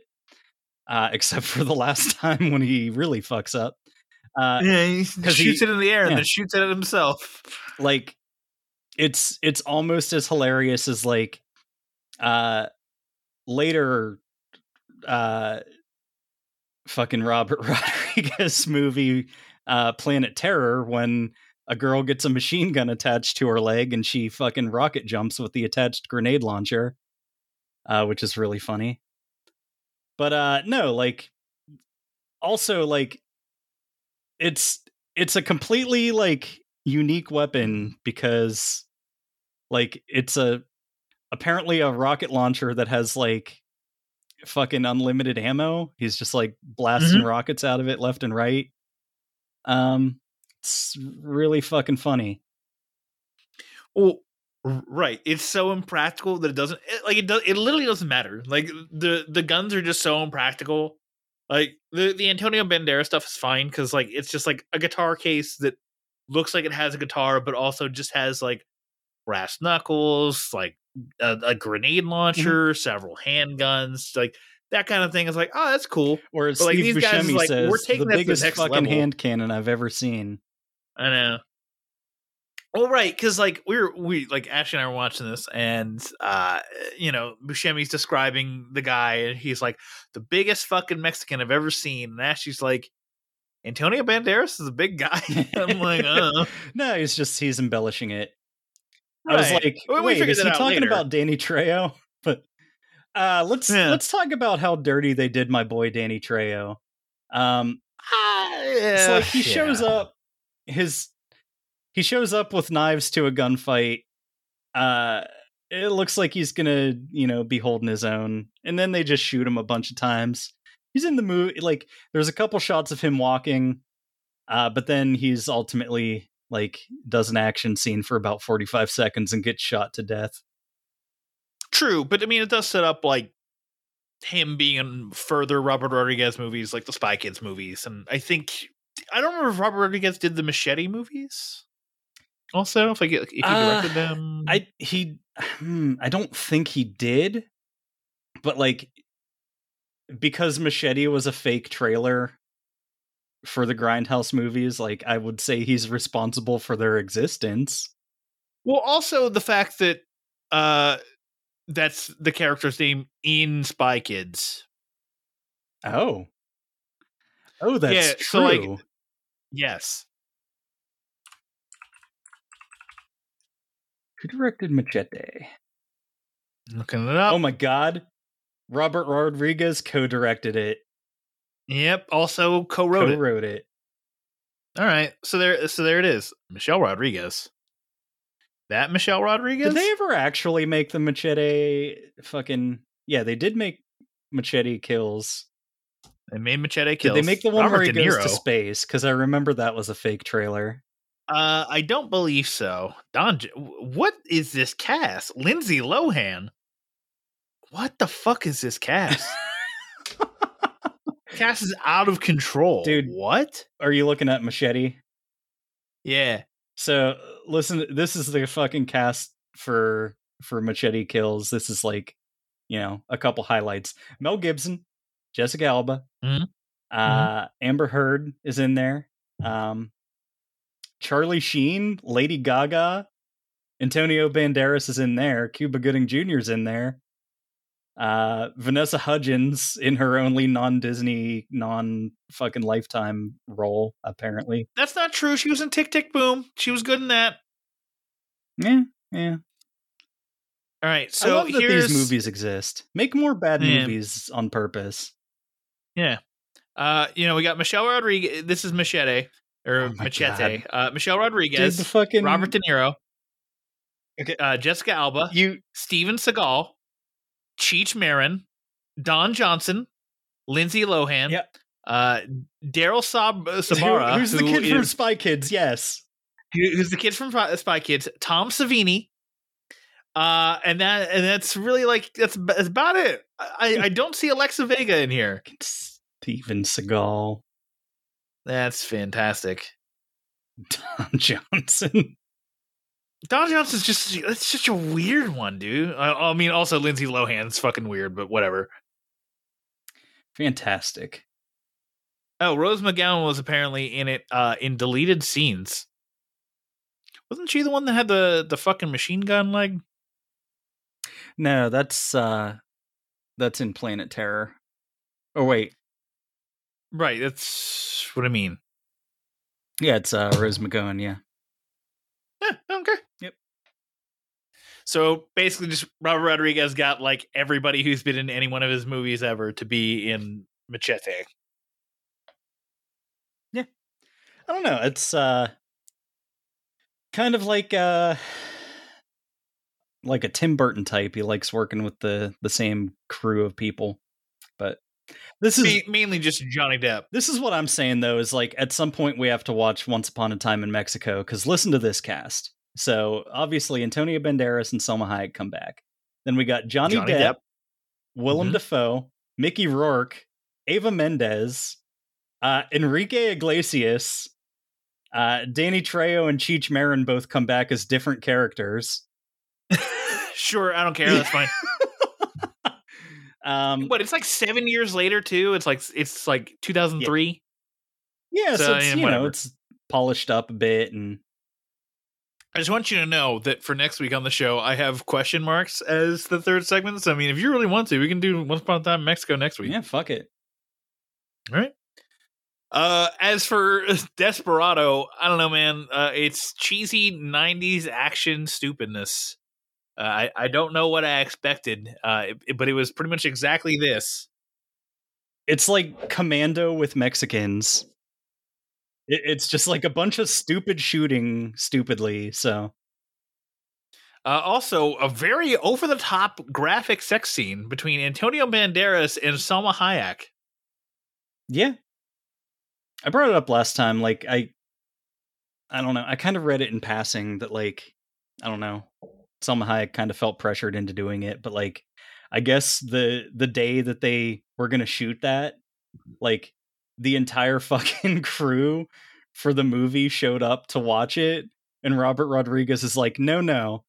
Uh except for the last time when he really fucks up. Uh Yeah, he shoots he- it in the air and then shoots it at himself. like it's it's almost as hilarious as like uh later uh fucking Robert Rodriguez movie uh Planet Terror when a girl gets a machine gun attached to her leg and she fucking rocket jumps with the attached grenade launcher uh which is really funny. But uh no like also like it's it's a completely like unique weapon because like it's a apparently a rocket launcher that has like fucking unlimited ammo. He's just like blasting rockets out of it left and right. Um it's really fucking funny Well, right. It's so impractical that it doesn't it, like it does. It literally doesn't matter. Like the the guns are just so impractical. Like the the Antonio Banderas stuff is fine because like it's just like a guitar case that looks like it has a guitar, but also just has like brass knuckles, like a, a grenade mm-hmm. launcher, several handguns, like that kind of thing. Is like, oh, that's cool. or But, like, steve these guys is buscemi like, says we're taking the the biggest next fucking level. hand cannon i've ever seen I know. Well, right, because like we were we like Ashley and I were watching this, and uh, you know, Buscemi's describing the guy, and he's like the biggest fucking Mexican I've ever seen, and Ashley's like, Antonio Banderas is a big guy. I'm like, uh, no he's just he's embellishing it I was like, We- we wait, figured is he talking later. about Danny Trejo? But uh, let's Yeah. let's talk about how dirty they did my boy Danny Trejo. Um, it's yeah, like he shows yeah. up, his he shows up with knives to a gunfight. Uh, it looks like he's gonna, you know, be holding his own, and then they just shoot him a bunch of times. He's in the movie, like there's a couple shots of him walking, uh, but then he's ultimately like does an action scene for about 45 seconds and gets shot to death. True, but I mean, it does set up like him being in further Robert Rodriguez movies, like the Spy Kids movies, and I think I don't remember if Robert Rodriguez did the Machete movies. Also, if I get if he directed Uh, them, I he hmm, I don't think he did, but like because Machete was a fake trailer for the Grindhouse movies, like I would say he's responsible for their existence. Well, also the fact that uh that's the character's name in Spy Kids. Oh. Oh, that's Yeah, true. so, like- Yes. Who directed Machete? Looking it up. Oh my god. Robert Rodriguez co-directed it. Yep. Also co-wrote it. Co-wrote it. All right. So there so there it is. Michelle Rodriguez. That Michelle Rodriguez? Did they ever actually make the Machete fucking Yeah, they did make Machete Kills. They made Machete Did they make the one Robert where he goes to space? Because I remember that was a fake trailer. Uh, I don't believe so. Don, what is this cast? Lindsay Lohan. What the fuck is this cast? cast is out of control, Dude. What? Are you looking at Machete? Yeah. So listen, this is the fucking cast for for Machete Kills. This is like, you know, a couple highlights. Mel Gibson, Jessica Alba, Mhm. uh, Amber Heard is in there. Um, Charlie Sheen, Lady Gaga, Antonio Banderas is in there. Cuba Gooding Jr. is in there. Uh, Vanessa Hudgens in her only non-Disney, non-fucking Lifetime role, apparently. That's not true. She was in Tick Tick Boom. She was good in that. Yeah, yeah. All right. I So love that here's these movies exist. Make more bad Yeah. movies on purpose. Yeah. Uh, you know, we got Michelle Rodriguez. This is Machete or Oh Machete. God. Uh, Michelle Rodriguez, Dude, fucking Robert De Niro, Okay. uh, Jessica Alba, you Steven Seagal, Cheech Marin, Don Johnson, Lindsay Lohan, Yep. uh, Daryl Sab- who- Sabara, who's the who kid from Spy Kids? Yes. who- who's the kid from Spy Spy Kids, Tom Savini. Uh, and that and that's really like that's, that's about it. I, I don't see Alexa Vega in here. Steven Seagal, That's fantastic. Don Johnson. Don Johnson's just it's such a weird one, dude. I, I mean, also Lindsay Lohan's fucking weird, but whatever. Fantastic. Oh, Rose McGowan was apparently in it uh in deleted scenes. Wasn't she the one that had the the fucking machine gun leg? No, that's uh that's in Planet Terror. Oh wait. Right, that's what I mean. Yeah, it's uh Rose McGowan, yeah. Yeah, okay. Yep. So basically, just Robert Rodriguez got like everybody who's been in any one of his movies ever to be in Machete. Yeah. I don't know. It's uh kind of like uh like a Tim Burton type. He likes working with the the same crew of people. But this is Ma- mainly just Johnny Depp. this is what I'm saying though is like at some point we have to watch Once Upon a Time in Mexico cuz listen to this cast. So obviously Antonio Banderas and Salma Hayek come back. Then we got Johnny, Johnny Depp, Depp. Willem Mhm. Dafoe, Mickey Rourke, Eva Mendes, uh, Enrique Iglesias, uh, Danny Trejo, and Cheech Marin both come back as different characters. Sure, I don't care. That's fine. Um, but it's like seven years later too. It's like it's like 2003. yeah, so, So, it's, yeah, you know it's polished up a bit, and I just want you to know that for next week on the show, I have question marks as the third segment. So I mean, if you really want to, we can do Once Upon a Time in Mexico next week. yeah, fuck it. All right. Uh, as for Desperado, I don't know, man. Uh, it's cheesy '90s action stupidness. Uh, I I don't know what I expected, uh, it- but it was pretty much exactly this. It's like Commando with Mexicans. It, it's just like a bunch of stupid shooting stupidly. So Uh, also, a very over the top graphic sex scene between Antonio Banderas and Salma Hayek. Yeah. I brought it up last time. Like I I don't know. I kind of read it in passing that like I don't know. Salma Hayek kind of felt pressured into doing it, but like I guess the the day that they were gonna shoot that, mm-hmm. like the entire fucking crew for the movie showed up to watch it, and Robert Rodriguez is like, no, no,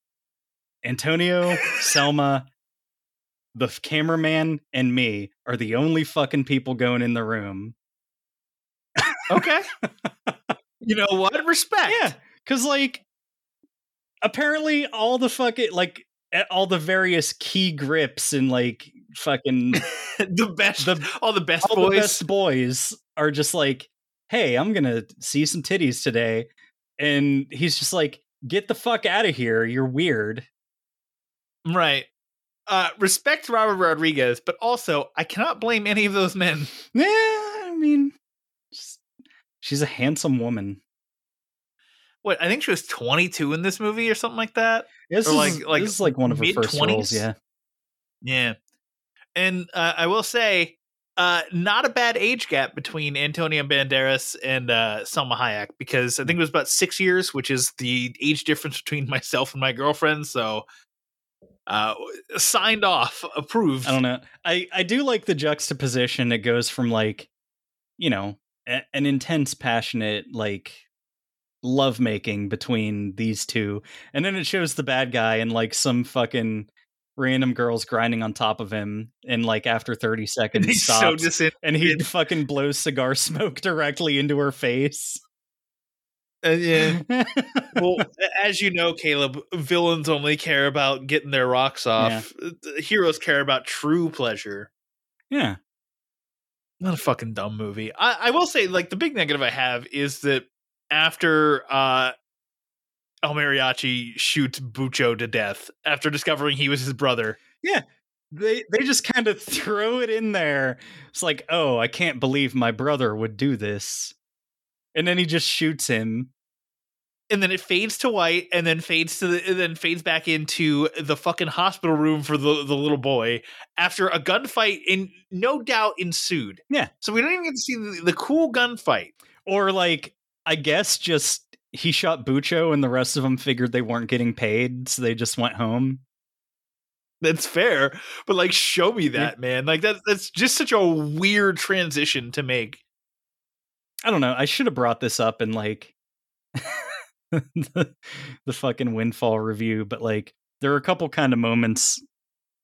Antonio, Salma, the cameraman, and me are the only fucking people going in the room. Okay. you know what? Respect. Yeah, because like apparently all the fucking like all the various key grips and like fucking the best, the all the best all boys. the best boys are just like, hey, I'm gonna see some titties today, and he's just like, get the fuck out of here, you're weird. Right. Uh, respect Robert Rodriguez, but also I cannot blame any of those men. Yeah, I mean, just- she's a handsome woman. What I think she was 22 in this movie or something like that. This Or is like- like this is like one of her first mid-twenties? roles. Yeah, Yeah. And uh, I will say, uh, not a bad age gap between Antonio Banderas and uh, Salma Hayek because I think it was about six years, which is the age difference between myself and my girlfriend. So, uh, signed off, approved. I don't know. I I do like the juxtaposition. It goes from like, you know, a, an intense, passionate like lovemaking between these two, and then it shows the bad guy and like some fucking random girls grinding on top of him, and like after thirty seconds He's so stops, disinterested. and he fucking blows cigar smoke directly into her face. Uh, yeah. well, as you know, Caleb, villains only care about getting their rocks off. Uh, Heroes care about true pleasure. yeah. Not a fucking dumb movie. I, I will say, like, the big negative I have is that after uh El Mariachi shoots Bucho to death after discovering he was his brother. Yeah. They they just kind of throw it in there. It's like, oh, I can't believe my brother would do this. And then he just shoots him. And then it fades to white, and then fades to the, and then fades back into the fucking hospital room for the the little boy after a gunfight. In no doubt ensued. Yeah. So we don't even get to see the, the cool gunfight. Or like, I guess just he shot Bucho and the rest of them figured they weren't getting paid, so they just went home. That's fair, but like, show me that, man. Like that. That's just such a weird transition to make. I don't know. I should have brought this up in like the, the fucking windfall review, but like there are a couple kind of moments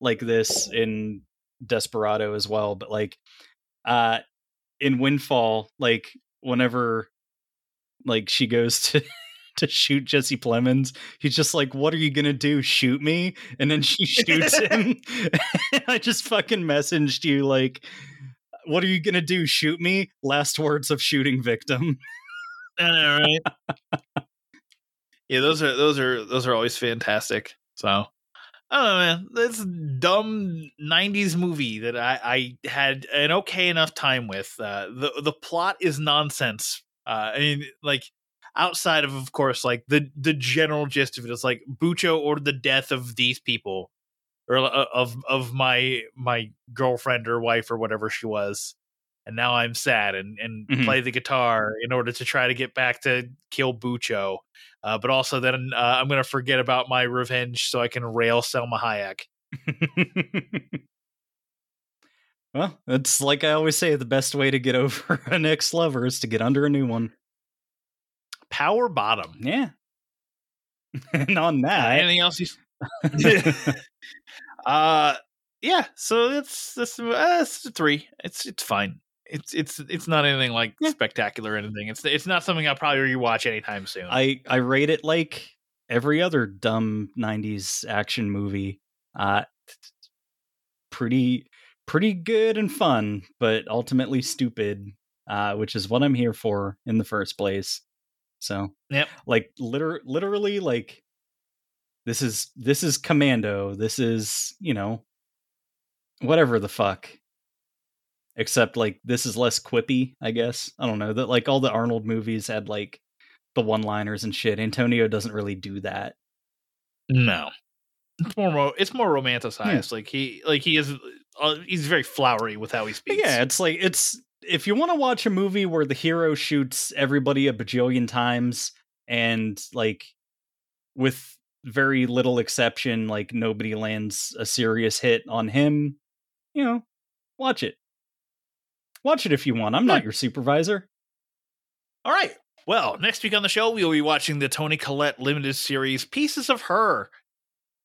like this in Desperado as well, but like uh in Windfall, like whenever like she goes to to shoot Jesse Plemons, he's just like, "What are you gonna do? Shoot me?" And then she shoots him. I just fucking messaged you like, "What are you gonna do? Shoot me?" Last words of shooting victim. Know, right? yeah, those are those are those are always fantastic. So I don't know, man. This dumb '90s movie that I, I had an okay enough time with. Uh, the the plot is nonsense. Uh, I mean, like outside of, of course, like the the general gist of it is like Bucho ordered the death of these people, or uh, of of my my girlfriend or wife or whatever she was. And now I'm sad and, and Mhm. play the guitar in order to try to get back to kill Bucho. Uh, but also then uh, I'm going to forget about my revenge so I can rail Salma Hayek. well, it's like I always say: the best way to get over an ex lover is to get under a new one. Power bottom. Yeah. and on that, anything else? You... uh, yeah. So it's this. Uh, it's three. It's it's fine. It's it's it's not anything like spectacular or anything. It's it's not something I'll probably rewatch anytime soon. I I rate it like every other dumb '90s action movie. Uh, pretty pretty good and fun, but ultimately stupid. Uh, which is what I'm here for in the first place. So, Yep. like liter- literally, like this is this is Commando. This is you know whatever the fuck. Except like this is less quippy, I guess. I don't know that like all the Arnold movies had like the one-liners and shit. Antonio doesn't really do that. No, it's more it's more romanticized. Like he like he is uh, he's very flowery with how he speaks. yeah, it's like it's if you want to watch a movie where the hero shoots everybody a bajillion times and like with very little exception. Like nobody lands a serious hit on him. You know, watch it. Watch it if you want. I'm not your supervisor. All right. Well, next week on the show, we will be watching the Toni Collette limited series, Pieces of Her.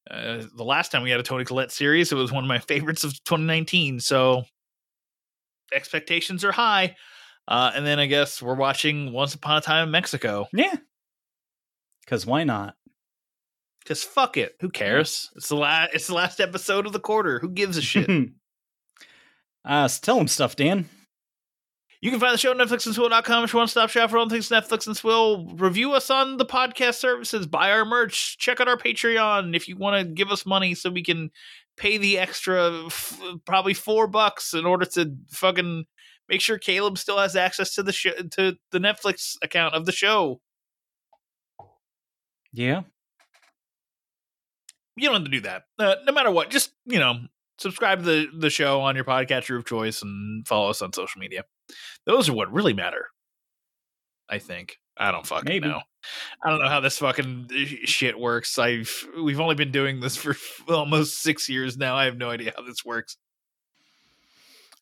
Uh, the last time we had a Toni Collette series, it was one of my favorites of 2019. So expectations are high. Uh, and then I guess we're watching Once Upon a Time in Mexico. Yeah. Because why not? Because fuck it. Who cares? It's the last. It's the last episode of the quarter. Who gives a shit? uh, so tell him stuff, Dan. You can find the show at NetflixandSwill.com if you want to stop shop for all things Netflix and Swill. Review us on the podcast services. Buy our merch. Check out our Patreon if you want to give us money so we can pay the extra, f- probably four bucks in order to fucking make sure Caleb still has access to the sh- to the Netflix account of the show. Yeah. You don't have to do that. Uh, no matter what, just you know, subscribe to the the show on your podcatcher of choice and follow us on social media. Those are what really matter. I think. I don't fucking Maybe. know. I don't know how this fucking shit works. I've we've only been doing this for almost six years now. I have no idea how this works.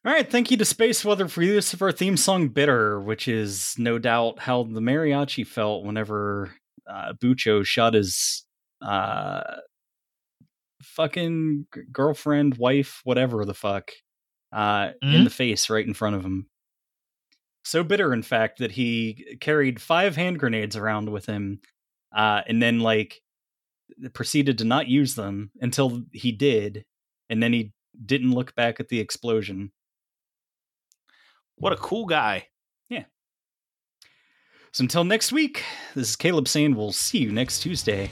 All right, thank you to Space Weather for use of our theme song "Bitter," which is no doubt how the mariachi felt whenever uh, Bucho shot his uh, fucking girlfriend, wife, whatever the fuck, uh, in Mhm. the face right in front of him. So bitter, in fact, that he carried five hand grenades around with him, uh, and then like proceeded to not use them until he did, and then he didn't look back at the explosion. What a cool guy. Yeah. So until next week, this is Caleb saying we'll see you next Tuesday.